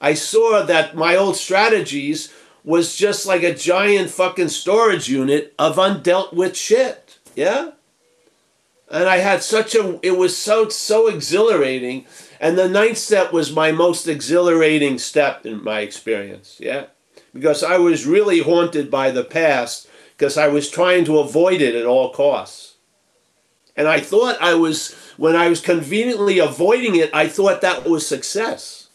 I saw that my old strategies was just like a giant fucking storage unit of undealt with shit. Yeah? And I had such a it was so so exhilarating. And the ninth step was my most exhilarating step in my experience. Yeah? Because I was really haunted by the past because I was trying to avoid it at all costs. And I thought I was when I was conveniently avoiding it, I thought that was success.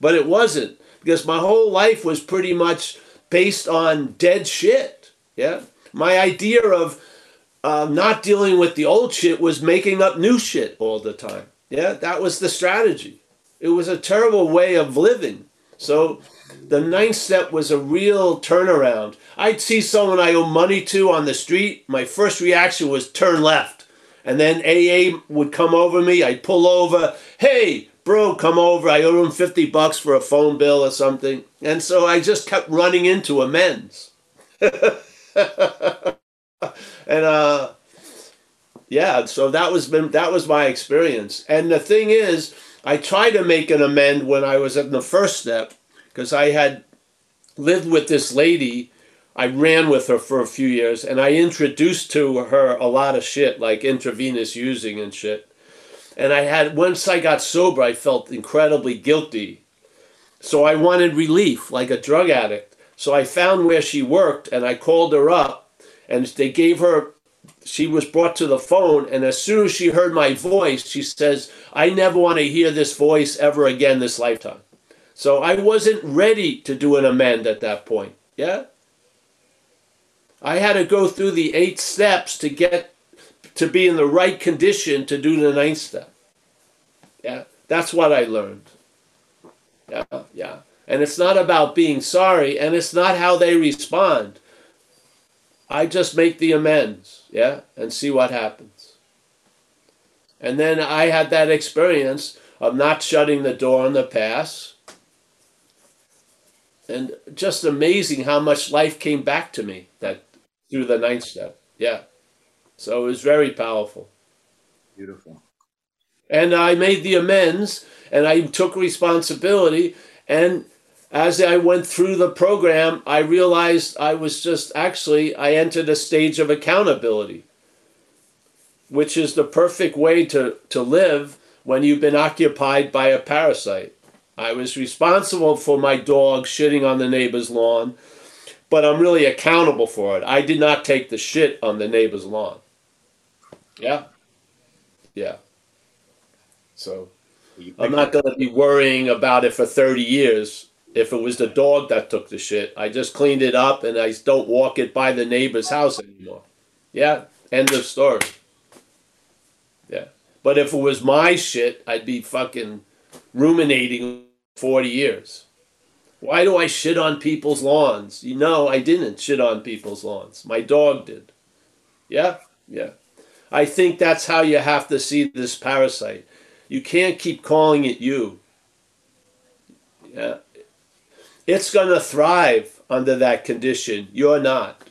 But it wasn't because my whole life was pretty much based on dead shit. Yeah. My idea of uh, not dealing with the old shit was making up new shit all the time. Yeah. That was the strategy. It was a terrible way of living. So the ninth step was a real turnaround. I'd see someone I owe money to on the street. My first reaction was turn left. And then AA would come over me. I'd pull over. Hey, bro, come over. I owe him 50 bucks for a phone bill or something. And so I just kept running into amends. and uh, yeah, so that was been that was my experience. And the thing is, I tried to make an amend when I was in the first step because I had lived with this lady. I ran with her for a few years and I introduced to her a lot of shit like intravenous using and shit. And I had, once I got sober, I felt incredibly guilty. So I wanted relief, like a drug addict. So I found where she worked and I called her up and they gave her, she was brought to the phone. And as soon as she heard my voice, she says, I never want to hear this voice ever again this lifetime. So I wasn't ready to do an amend at that point. Yeah? I had to go through the eight steps to get to be in the right condition to do the ninth step. Yeah, that's what I learned. Yeah, yeah. And it's not about being sorry, and it's not how they respond. I just make the amends, yeah, and see what happens. And then I had that experience of not shutting the door on the past. And just amazing how much life came back to me that through the ninth step. Yeah. So it was very powerful. Beautiful. And I made the amends and I took responsibility. And as I went through the program, I realized I was just actually, I entered a stage of accountability, which is the perfect way to, to live when you've been occupied by a parasite. I was responsible for my dog shitting on the neighbor's lawn, but I'm really accountable for it. I did not take the shit on the neighbor's lawn. Yeah. Yeah. So I'm not going to be worrying about it for 30 years. If it was the dog that took the shit, I just cleaned it up and I don't walk it by the neighbor's house anymore. Yeah. End of story. Yeah. But if it was my shit, I'd be fucking ruminating 40 years. Why do I shit on people's lawns? You know, I didn't shit on people's lawns. My dog did. Yeah? Yeah. I think that's how you have to see this parasite. You can't keep calling it you. Yeah. It's going to thrive under that condition. You're not.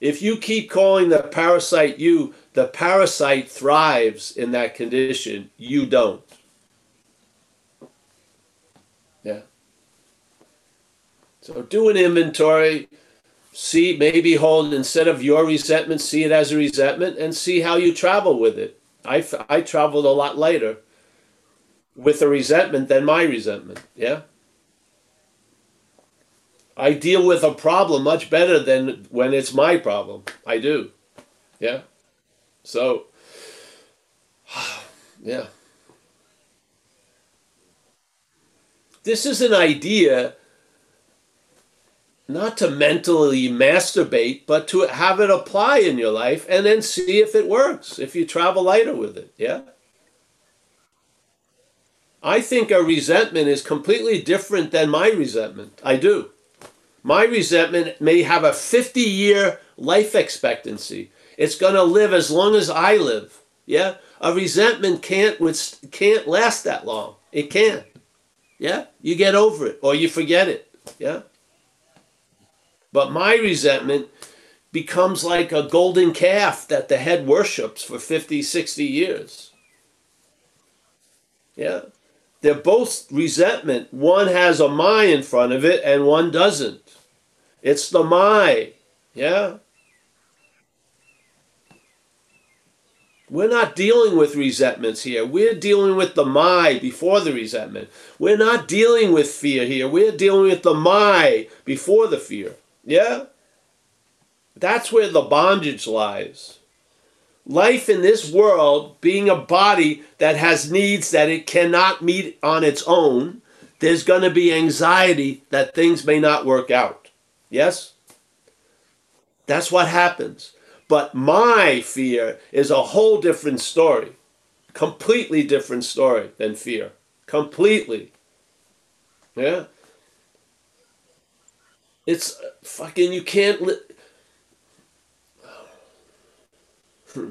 If you keep calling the parasite you, the parasite thrives in that condition. You don't. Yeah. So do an inventory see maybe hold instead of your resentment see it as a resentment and see how you travel with it i i traveled a lot later with a resentment than my resentment yeah I deal with a problem much better than when it's my problem. I do. Yeah. So, yeah. This is an idea not to mentally masturbate, but to have it apply in your life and then see if it works, if you travel lighter with it. Yeah? I think a resentment is completely different than my resentment. I do. My resentment may have a 50 year life expectancy. It's going to live as long as I live. Yeah? A resentment can't can't last that long. It can't. Yeah? You get over it or you forget it. Yeah? But my resentment becomes like a golden calf that the head worships for 50, 60 years. Yeah? They're both resentment. One has a my in front of it and one doesn't. It's the my. Yeah? We're not dealing with resentments here. We're dealing with the my before the resentment. We're not dealing with fear here. We're dealing with the my before the fear. Yeah? That's where the bondage lies. Life in this world, being a body that has needs that it cannot meet on its own, there's going to be anxiety that things may not work out. Yes? That's what happens. But my fear is a whole different story. Completely different story than fear. Completely. Yeah? It's fucking, you can't. Li- hmm.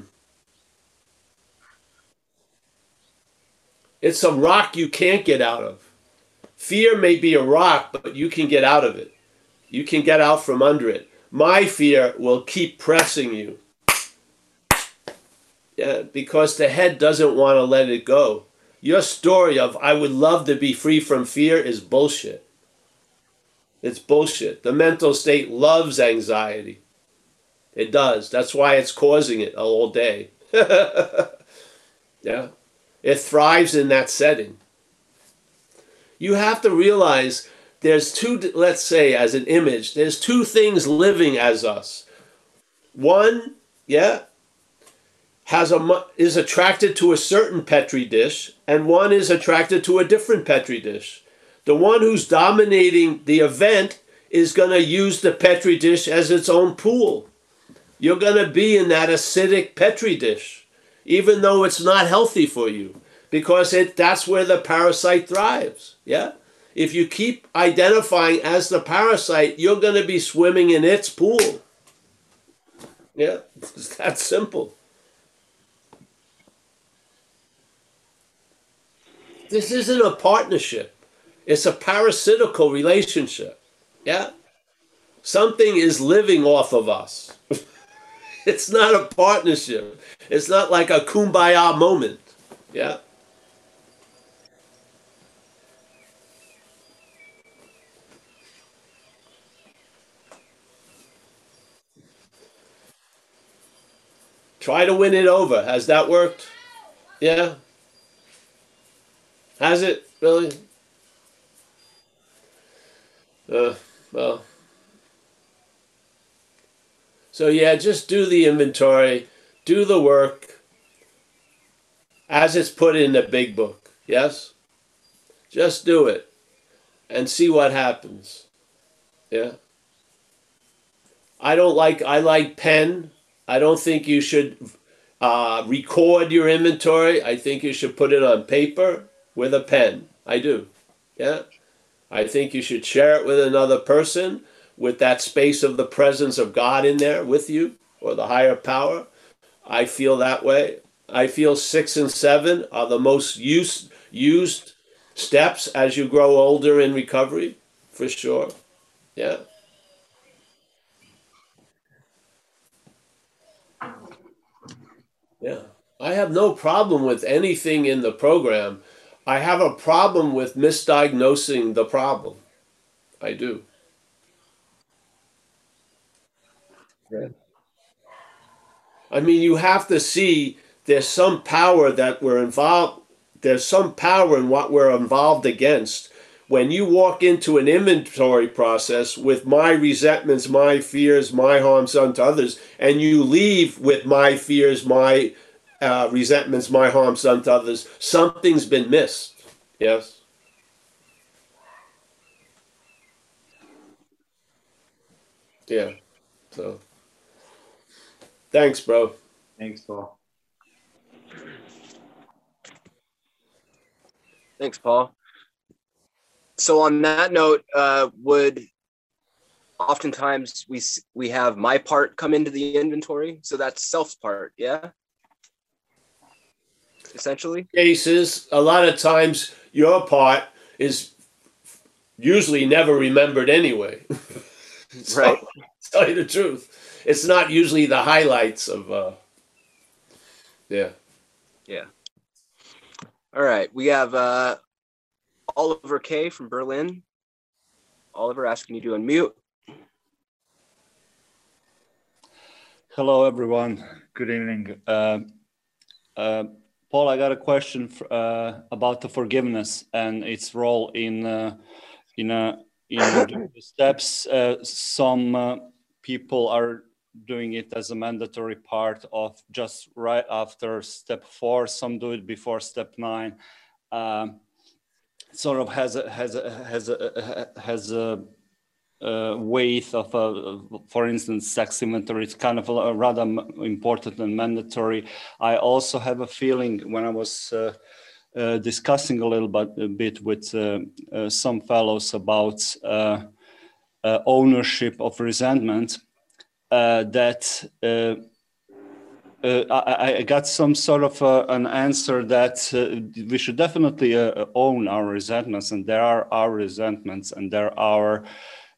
It's a rock you can't get out of. Fear may be a rock, but you can get out of it. You can get out from under it. My fear will keep pressing you. Yeah, because the head doesn't want to let it go. Your story of I would love to be free from fear is bullshit. It's bullshit. The mental state loves anxiety. It does. That's why it's causing it all day. yeah. It thrives in that setting. You have to realize there's two, let's say, as an image, there's two things living as us. One, yeah, has a is attracted to a certain petri dish, and one is attracted to a different petri dish. The one who's dominating the event is going to use the petri dish as its own pool. You're going to be in that acidic petri dish, even though it's not healthy for you, because it that's where the parasite thrives. Yeah. If you keep identifying as the parasite, you're going to be swimming in its pool. Yeah, it's that simple. This isn't a partnership. It's a parasitical relationship. Yeah? Something is living off of us. it's not a partnership. It's not like a kumbaya moment. Yeah? Try to win it over. Has that worked? Yeah? Has it? Really? Uh, well. So, yeah, just do the inventory, do the work as it's put in the big book. Yes? Just do it and see what happens. Yeah? I don't like, I like pen. I don't think you should uh, record your inventory. I think you should put it on paper with a pen. I do. Yeah? I think you should share it with another person with that space of the presence of God in there with you or the higher power. I feel that way. I feel six and seven are the most used used steps as you grow older in recovery, for sure. Yeah. Yeah. I have no problem with anything in the program I have a problem with misdiagnosing the problem. I do. Yeah. I mean, you have to see there's some power that we're involved. There's some power in what we're involved against. When you walk into an inventory process with my resentments, my fears, my harms unto others, and you leave with my fears, my uh, resentments, my harms unto others, something's been missed. Yes. Yeah. So, thanks, bro. Thanks, Paul. Thanks, Paul. So on that note, uh, would oftentimes we we have my part come into the inventory, so that's self's part, yeah. Essentially, cases a lot of times your part is usually never remembered anyway. so, right. Tell you the truth, it's not usually the highlights of. Uh, yeah. Yeah. All right, we have uh, Oliver K from Berlin. Oliver, asking you to unmute. Hello, everyone. Good evening. Uh, uh, Paul, I got a question for, uh, about the forgiveness and its role in uh, in uh, in the steps. Uh, some people are doing it as a mandatory part of just right after step four. Some do it before step nine. Um, sort of has a, has a, has a, has a, a weight of, a, for instance, sex inventory. It's kind of a, rather important and mandatory. I also have a feeling when I was uh, uh, discussing a little bit, a bit with uh, uh some fellows about uh, uh, ownership of resentment uh, that uh, uh, I, I, got some sort of uh, an answer that uh, we should definitely own our resentments, and there are our resentments, and there are,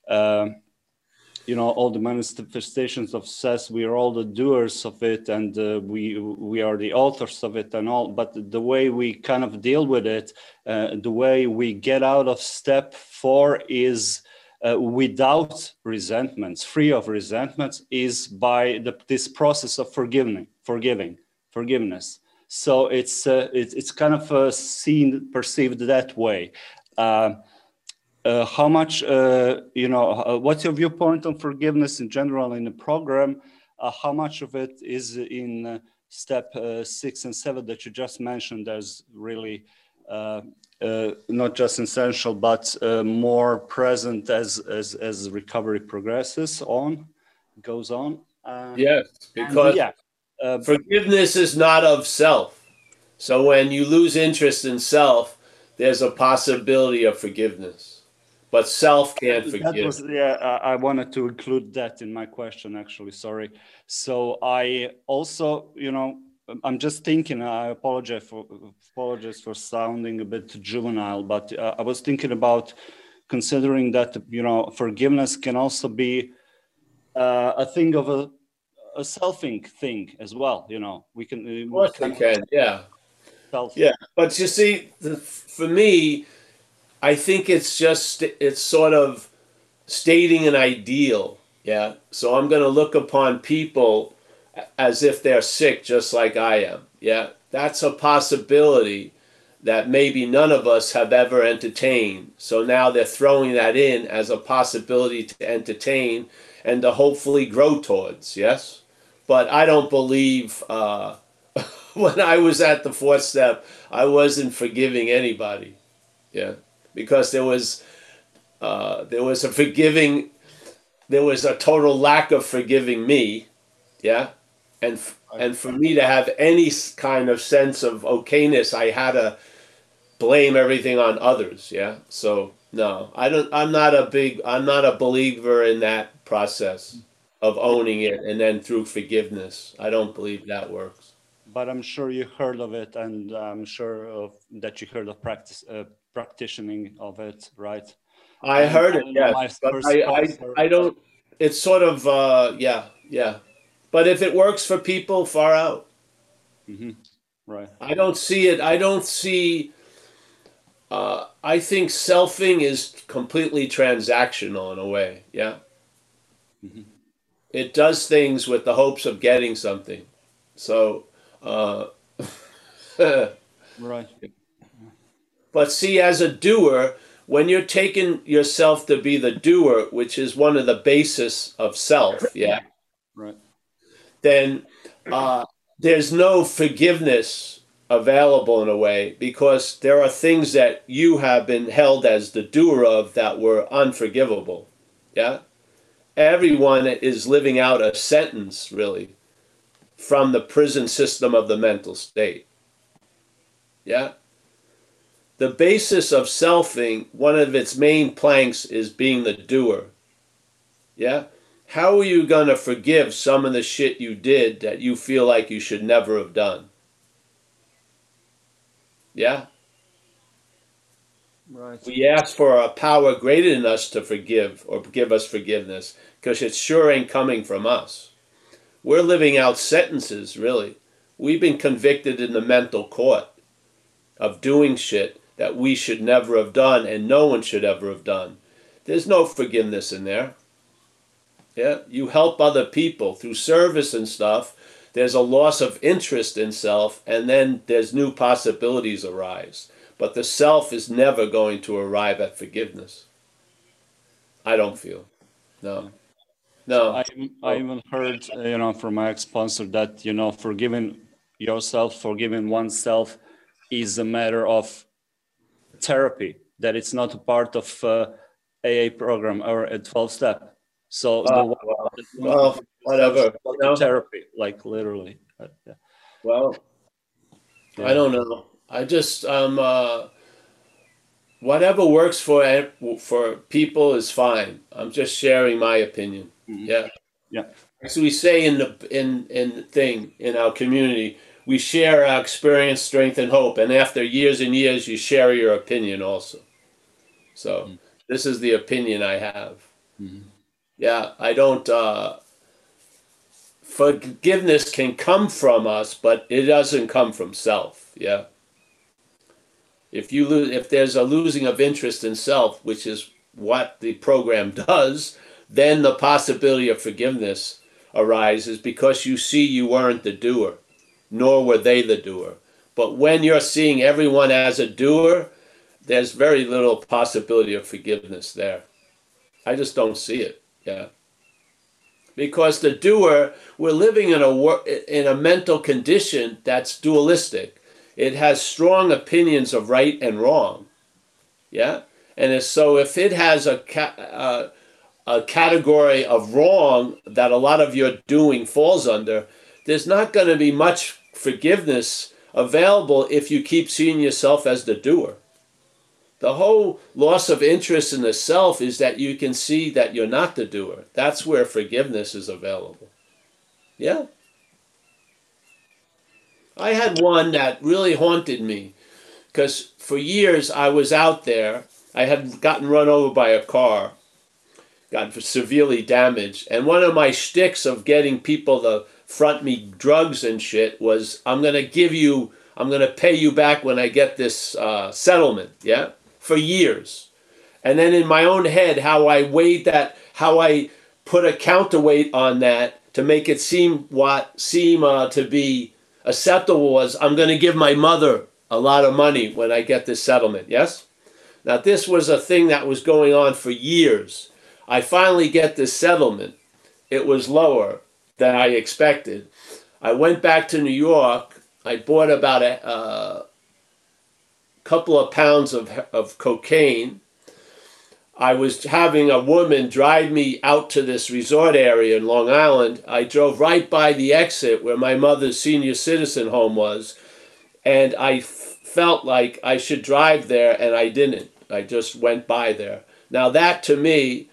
you know, all the manifestations of success. We are all the doers of it, and we we are the authors of it, and all. But the way we kind of deal with it, the way we get out of step four is uh, without resentments, free of resentments, is by the, this process of forgiving, forgiving, forgiveness. So it's uh, it, it's kind of uh, seen, perceived that way. Uh, uh, how much uh, you know? what's your viewpoint on forgiveness in general in the program? how much of it is in step six and seven that you just mentioned? as really uh, not just essential, but uh, more present as, as, as recovery progresses on, goes on. Uh, yes, because yeah, uh, forgiveness is not of self. So when you lose interest in self, there's a possibility of forgiveness, but self can't forgive. Was, yeah, I wanted to include that in my question. Actually, sorry. So I also, you know, I'm just thinking. I apologize for apologize for sounding a bit juvenile, but uh, I was thinking about considering that you know forgiveness can also be uh, a thing of a a selfing thing as well. You know, we can. Of course, we can. Yeah. Self. Yeah, but you see, the, for me, I think it's just it's sort of stating an ideal. Yeah. So I'm going to look upon people as if they're sick just like I am. Yeah, that's a possibility that maybe none of us have ever entertained. So now they're throwing that in as a possibility to entertain and to hopefully grow towards. Yes, but I don't believe. Uh, when I was at the fourth step, I wasn't forgiving anybody. Yeah, because there was uh, there was a forgiving, there was a total lack of forgiving me. Yeah, and and for me to have any kind of sense of okayness, I had to blame everything on others. Yeah. So no, I don't. I'm not a big. I'm not a believer in that process of owning it and then through forgiveness. I don't believe that works. But I'm sure you heard of it, and I'm sure of, that you heard of practice uh, practicing of it, right? I heard it, yes, but I, I, I don't. It's sort of, uh, yeah, yeah. But if it works for people, far out. Mm-hmm. Right. I don't see it. I don't see. Uh, I think selfing is completely transactional in a way. Yeah. Mm-hmm. It does things with the hopes of getting something. So. Uh, right. But see, as a doer, when you're taking yourself to be the doer, which is one of the basis of self, yeah, Right. then uh, there's no forgiveness available in a way because there are things that you have been held as the doer of that were unforgivable. Yeah? Everyone is living out a sentence, really, from the prison system of the mental state. Yeah? The basis of selfing, one of its main planks is being the doer. Yeah? How are you going to forgive some of the shit you did that you feel like you should never have done? Yeah? Right. We ask for a power greater than us to forgive or give us forgiveness because it sure ain't coming from us. We're living out sentences, really. We've been convicted in the mental court of doing shit that we should never have done and no one should ever have done. There's no forgiveness in there. Yeah, you help other people through service and stuff. There's a loss of interest in self, and then there's new possibilities arise. But the self is never going to arrive at forgiveness. I don't feel. No. No. I, I even heard, uh, you know, from my ex-sponsor that, you know, forgiving yourself, forgiving oneself is a matter of therapy, that it's not a part of uh, AA program or a 12 step. So Uh, one well, whatever. you know? therapy, like literally. Uh, yeah. Well, I don't know. I just um uh, whatever works for for people is fine. I'm just sharing my opinion. Mhm. Yeah. Yeah. As we say in the in in the thing in our community, we share our experience, strength, and hope. And after years and years, you share your opinion also. So this is the opinion I have. Mhm. Yeah, I don't. Uh, forgiveness can come from us, but it doesn't come from self. Yeah. If you lose, if there's a losing of interest in self, which is what the program does, then the possibility of forgiveness arises because you see you weren't the doer, nor were they the doer. But when you're seeing everyone as a doer, there's very little possibility of forgiveness there. I just don't see it. Yeah because the doer we're living in a in a mental condition that's dualistic it has strong opinions of right and wrong yeah and so if it has a uh, a category of wrong that a lot of your doing falls under there's not going to be much forgiveness available if you keep seeing yourself as the doer the whole loss of interest in the self is that you can see that you're not the doer. That's where forgiveness is available. Yeah. I had one that really haunted me because for years I was out there. I had gotten run over by a car, got severely damaged. And one of my shticks of getting people to front me drugs and shit was I'm going to give you, I'm going to pay you back when I get this uh, settlement. Yeah for years. And then in my own head, how I weighed that, how I put a counterweight on that to make it seem what seem uh, to be acceptable was I'm going to give my mother a lot of money when I get this settlement. Yes? Now, this was a thing that was going on for years. I finally get this settlement. It was lower than I expected. I went back to New York. I bought about a, uh, couple of pounds of, of cocaine. I was having a woman drive me out to this resort area in Long Island. I drove right by the exit where my mother's senior citizen home was, and I f- felt like I should drive there, and I didn't. I just went by there. Now, that to me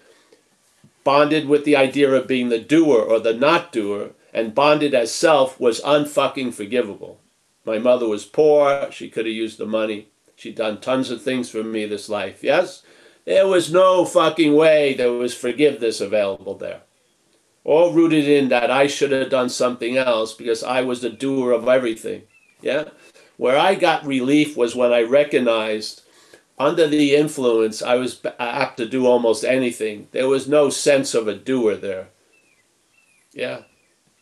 bonded with the idea of being the doer or the not doer, and bonded as self was unfucking forgivable. My mother was poor, she could have used the money. She'd done tons of things for me this life. Yes? There was no fucking way there was forgiveness available there. All rooted in that I should have done something else because I was the doer of everything. Yeah? Where I got relief was when I recognized under the influence I was apt to do almost anything. There was no sense of a doer there. Yeah.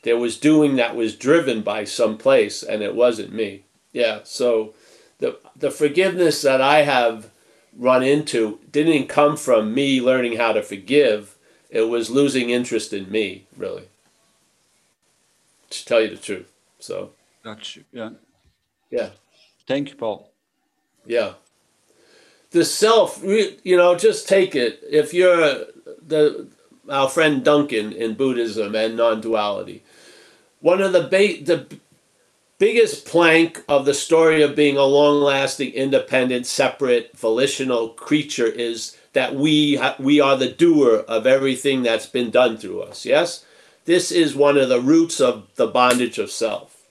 There was doing that was driven by some place and it wasn't me. Yeah. So the the forgiveness that I have run into didn't come from me learning how to forgive. It was losing interest in me, really. To tell you the truth. So. Gotcha. Yeah. Yeah. Thank you, Paul. Yeah. The self, you know, just take it. If you're the our friend Duncan in Buddhism and non-duality, one of the ba- the biggest plank of the story of being a long-lasting, independent, separate, volitional creature is that we we are the doer of everything that's been done through us. Yes, this is one of the roots of the bondage of self.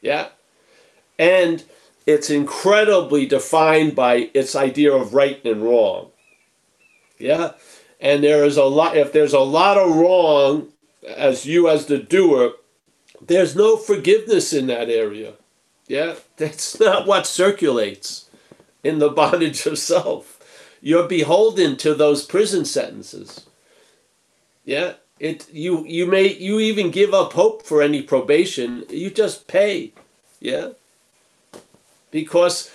Yeah, and it's incredibly defined by its idea of right and wrong. Yeah, and there is a lot. If there's a lot of wrong, as you as the doer there's no forgiveness in that area. Yeah, that's not what circulates in the bondage of self. You're beholden to those prison sentences. Yeah, it you you may you even give up hope for any probation. You just pay. Yeah, because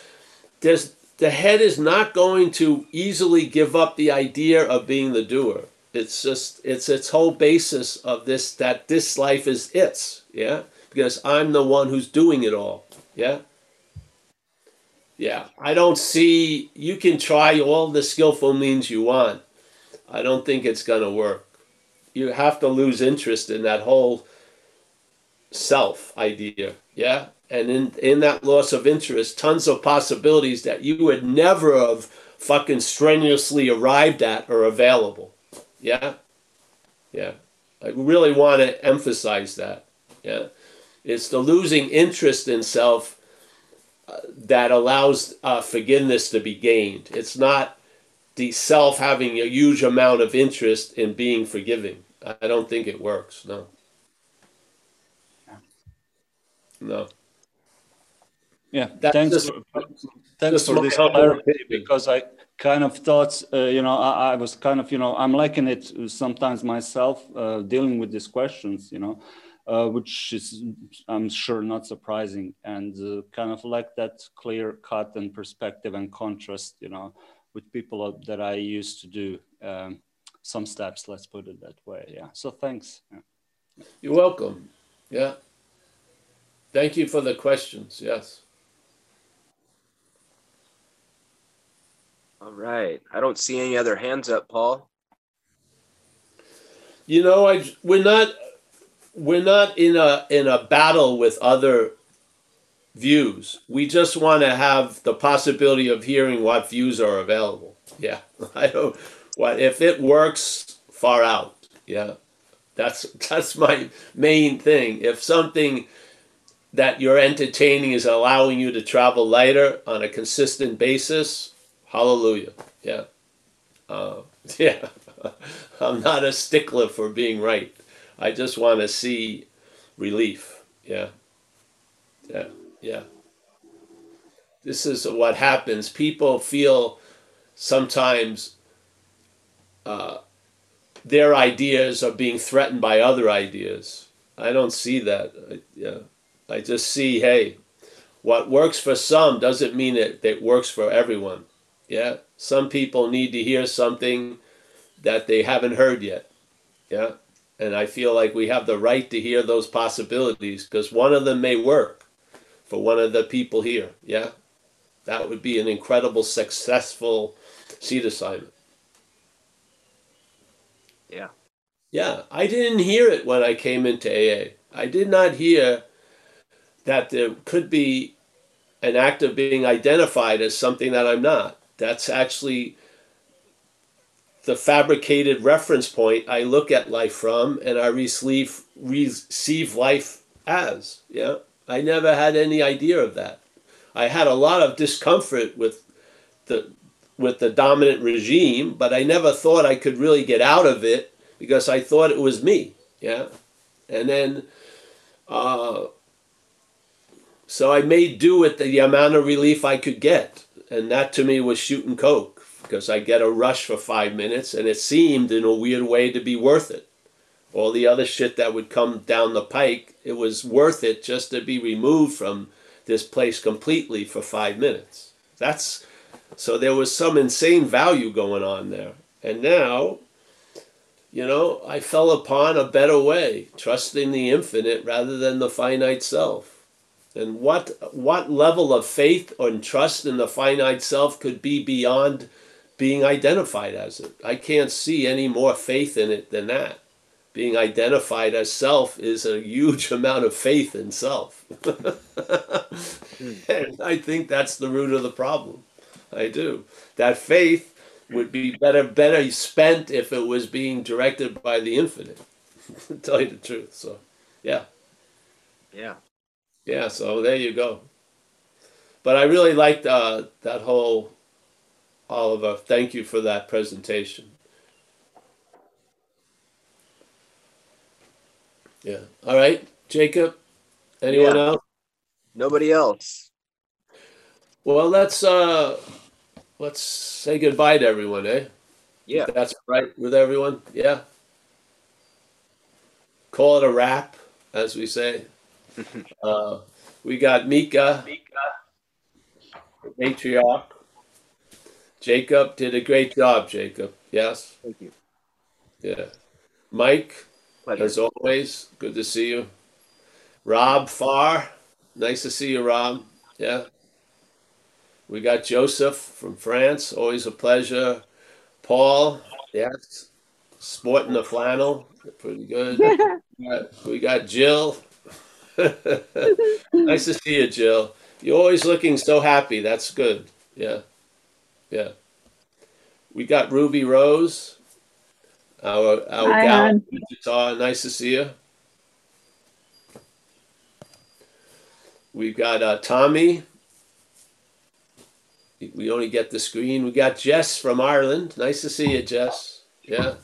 there's the head is not going to easily give up the idea of being the doer. It's just it's its whole basis of this that this life is its yeah? Because I'm the one who's doing it all. Yeah? Yeah. I don't see you can try all the skillful means you want. I don't think it's gonna work. You have to lose interest in that whole self idea. Yeah? And in in that loss of interest tons of possibilities that you would never have fucking strenuously arrived at are available. Yeah? Yeah. I really want to emphasize that. Yeah. It's the losing interest in self uh, that allows uh, forgiveness to be gained. It's not the self having a huge amount of interest in being forgiving. I don't think it works. No. No. Yeah. That's thanks. just- for, thanks for this clarity because I kind of thought, uh, you know, I, I was kind of, you know, I'm liking it sometimes myself uh, dealing with these questions, you know, uh, which is, I'm sure, not surprising and uh, kind of like that clear cut and perspective and contrast, you know, with people that I used to do um, some steps, let's put it that way. Yeah. So thanks. Yeah. You're welcome. Yeah. Thank you for the questions. Yes. All right. I don't see any other hands up, Paul. You know, I we're not we're not in a in a battle with other views. We just want to have the possibility of hearing what views are available. Yeah. I don't what if it works far out. Yeah. That's that's my main thing. If something that you're entertaining is allowing you to travel lighter on a consistent basis, hallelujah. Yeah. Uh, yeah. I'm not a stickler for being right. I just want to see relief. Yeah. Yeah. Yeah. This is what happens. People feel sometimes uh, their ideas are being threatened by other ideas. I don't see that. I, yeah. I just see, hey, what works for some doesn't mean it, it works for everyone. Yeah. Some people need to hear something that they haven't heard yet. Yeah. And I feel like we have the right to hear those possibilities because one of them may work for one of the people here. Yeah. That would be an incredible, successful seed assignment. Yeah. Yeah. I didn't hear it when I came into AA. I did not hear that there could be an act of being identified as something that I'm not. That's actually the fabricated reference point I look at life from and I receive receive life as. Yeah. I never had any idea of that. I had a lot of discomfort with the with the dominant regime, but I never thought I could really get out of it because I thought it was me. Yeah. And then uh, so I made do with the amount of relief I could get. And that to me was shooting coke because I get a rush for five minutes and it seemed in a weird way to be worth it. All the other shit that would come down the pike, it was worth it just to be removed from this place completely for five minutes. That's So there was some insane value going on there. And now, you know, I fell upon a better way, trusting the infinite rather than the finite self. And what what level of faith and trust in the finite self could be beyond being identified as it? I can't see any more faith in it than that. Being identified as self is a huge amount of faith in self. and I think that's the root of the problem. I do. That faith would be better better spent if it was being directed by the infinite. to tell you the truth. So yeah. Yeah. Yeah, so there you go. But I really liked uh, that whole Oliver. Thank you for that presentation. Yeah. All right, Jacob. Anyone Yeah. else? Nobody else. Well, let's uh, let's say goodbye to everyone, eh? Yeah. That's right with everyone. Yeah. Call it a wrap, as we say. uh, we got Mika, the matriarch. Jacob did a great job, Jacob. Yes. Thank you. Yeah. Mike, Pleasure. as always, good to see you. Rob Farr, nice to see you, Rob. Yeah. We got Joseph from France, always a pleasure. Paul, yes, sporting the flannel, pretty good. Yeah, we got Jill. nice to see you, Jill. You're always looking so happy. That's good. Yeah. Yeah. We got Ruby Rose, our our Hi, gal guitar. Nice to see you. We've got uh, Tommy. We only get the screen. We got Jess from Ireland. Nice to see you, Jess. Yeah.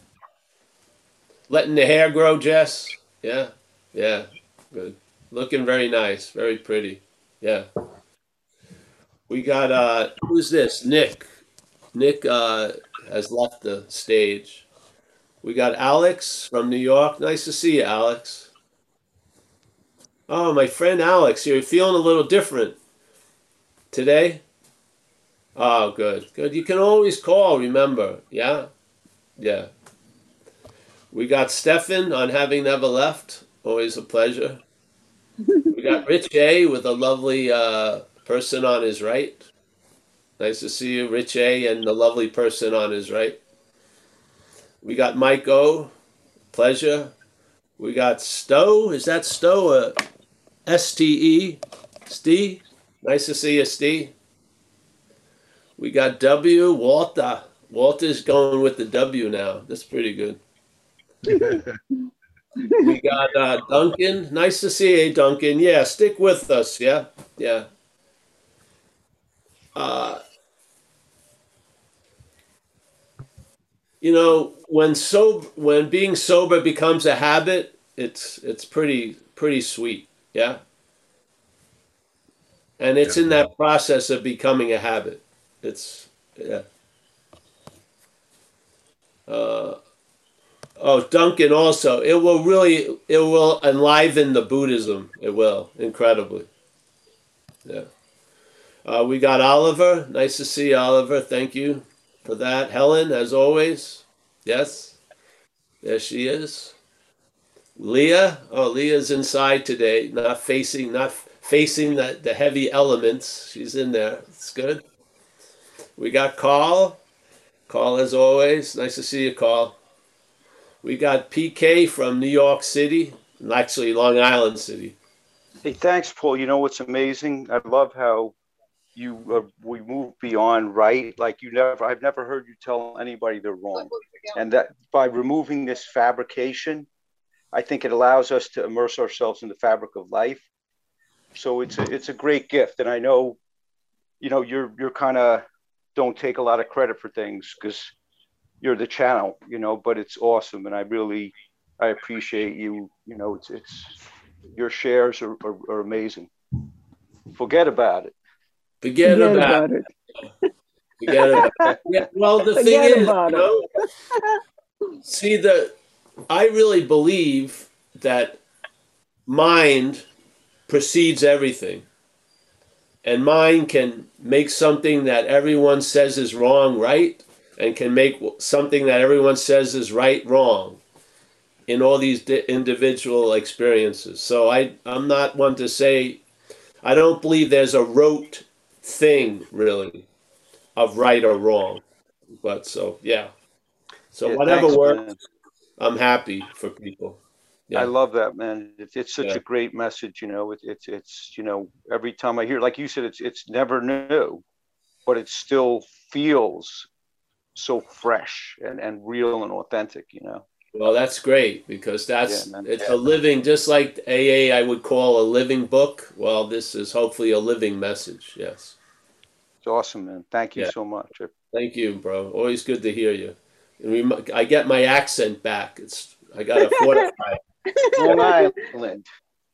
Letting the hair grow, Jess. Yeah. Yeah. Good. Looking very nice. Very pretty. Yeah. We got uh who's this? Nick. Nick uh has left the stage. We got Alex from New York. Nice to see you, Alex. Oh, my friend Alex, you're feeling a little different today? Oh, good. Good. You can always call, remember. Yeah? Yeah. We got Stefan on Having Never Left. Always a pleasure. we got Rich A with a lovely uh, person on his right. Nice to see you, Rich A, and the lovely person on his right. We got Mike O. Pleasure. We got Stowe. Is that Stowe? Uh, S T E. Steve. Nice to see you, Steve. We got W. Walter. Walter's going with the W now. That's pretty good. we got uh, Duncan. Nice to see you, Duncan. Yeah, stick with us. Yeah, yeah. Uh, you know, when so when being sober becomes a habit, it's it's pretty pretty sweet. Yeah. And it's in that process of becoming a habit. It's yeah. Uh, oh, Duncan also. It will really it will enliven the Buddhism. It will incredibly. Yeah. Uh, we got Oliver. Nice to see you, Oliver. Thank you for that. Helen, as always. Yes. There she is. Leah. Oh, Leah's inside today, not facing, not facing the, the heavy elements. She's in there. It's good. We got Carl. Carl, as always. Nice to see you, Carl. We got PK from New York City, actually Long Island City. Hey, thanks, Paul. You know what's amazing? I love how you uh, we move beyond right. Like you never, I've never heard you tell anybody they're wrong, and that by removing this fabrication, I think it allows us to immerse ourselves in the fabric of life. So it's a, it's a great gift, and I know, you know, you're you're kind of don't take a lot of credit for things because you're the channel, you know. But it's awesome, and I really I appreciate you. You know, it's it's your shares are, are, are amazing. Forget about it. Forget, Forget about, about it. Forget about it. Yeah, well, the thing is, about you know, see the, I really believe that mind precedes everything, and mind can make something that everyone says is wrong right, and can make something that everyone says is right wrong in all these di- individual experiences. So I, I'm not one to say, I don't believe there's a rote thing really of right or wrong. But so, yeah. So Yeah, whatever thanks, works, man. I'm happy for people. Yeah. I love that, man. It's, it's such Yeah. a great message. You know, it, it's it's you know every time I hear, like you said, it's it's never new, but it still feels so fresh and and real and authentic. You know. Well, that's great because that's Yeah, it's a living, just like AA, I would call a living book. Well, this is hopefully a living message. Yes. It's awesome, man. Thank you Yeah. so much. Thank you, bro. Always good to hear you. I get my accent back. It's I got to fortify Long Island.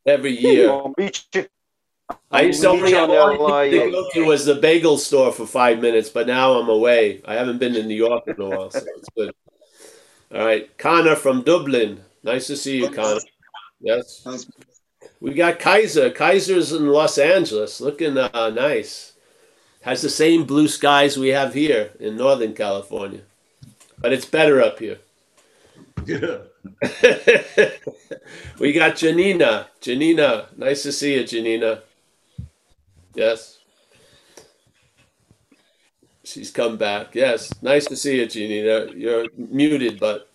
every year. I'll meet you. I used to I'll only have on one thing to go to was the bagel store for five minutes, but now I'm away. I haven't been to New York in a while, so it's good. All right, Connor from Dublin. Nice to see you, Connor. Yes. We got Kaiser. Kaiser's in Los Angeles, looking uh, nice. Has the same blue skies we have here in Northern California, but it's better up here. we got Janina. Janina, nice to see you, Janina. Yes. She's come back. Yes, nice to see you, Janina. You're muted, but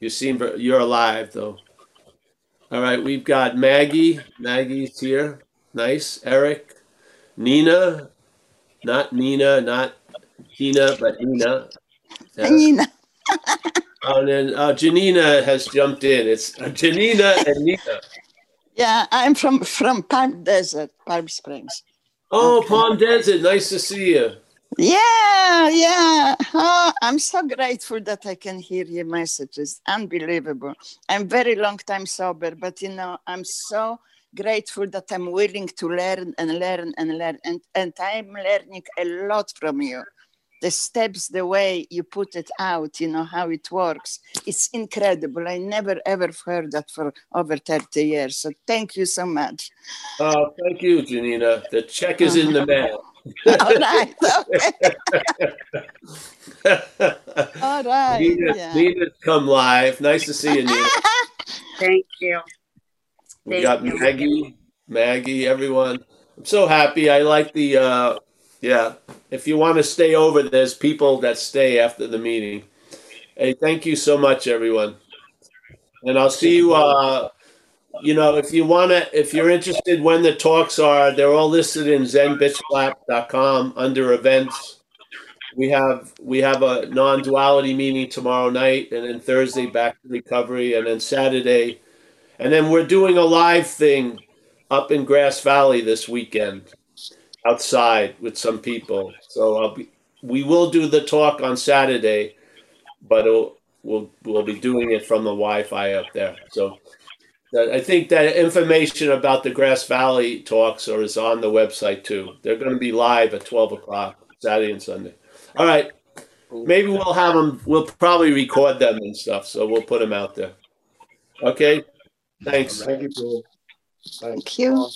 you seem you're alive though. All right, we've got Maggie. Maggie's here. Nice. Eric, Nina, not Nina, not Tina, but Nina. Yes. Nina. And then uh, Janina has jumped in. It's uh, Janina and Nina. Yeah, I'm from from Palm Desert, Palm Springs. Oh, Okay. Palm Desert. Nice to see you. Yeah, yeah. Oh, I'm so grateful that I can hear your messages. Unbelievable. I'm very long time sober, but you know, I'm so grateful that I'm willing to learn and learn and learn. And, and I'm learning a lot from you. The steps, the way you put it out, you know, how it works. It's incredible. I never ever heard that for over 30 years. So thank you so much. Oh, thank you, Janina. The check is in the mail. All right. Okay. All right. Nina, Yeah. Nina's come live. Nice to see you, Nina. Thank you. We got. Maggie, Maggie, everyone. I'm so happy. I like the, uh, yeah. If you want to stay over, there's people that stay after the meeting. Hey, thank you so much, everyone. And I'll see you, uh, you know, if you want to, if you're interested when the talks are, they're all listed in zenbitchlap.com under events. We have we have a non-duality meeting tomorrow night, and then Thursday back to recovery, and then Saturday and then we're doing a live thing up in Grass Valley this weekend, outside with some people. So I'll be, we will do the talk on Saturday, but we'll we'll be doing it from the Wi-Fi up there. So I think that information about the Grass Valley talks are is on the website too. They're going to be live at twelve o'clock Saturday and Sunday. All right. Maybe we'll have them. We'll probably record them and stuff, so we'll put them out there. Okay. Thanks. Thank you, Paul. Thank you.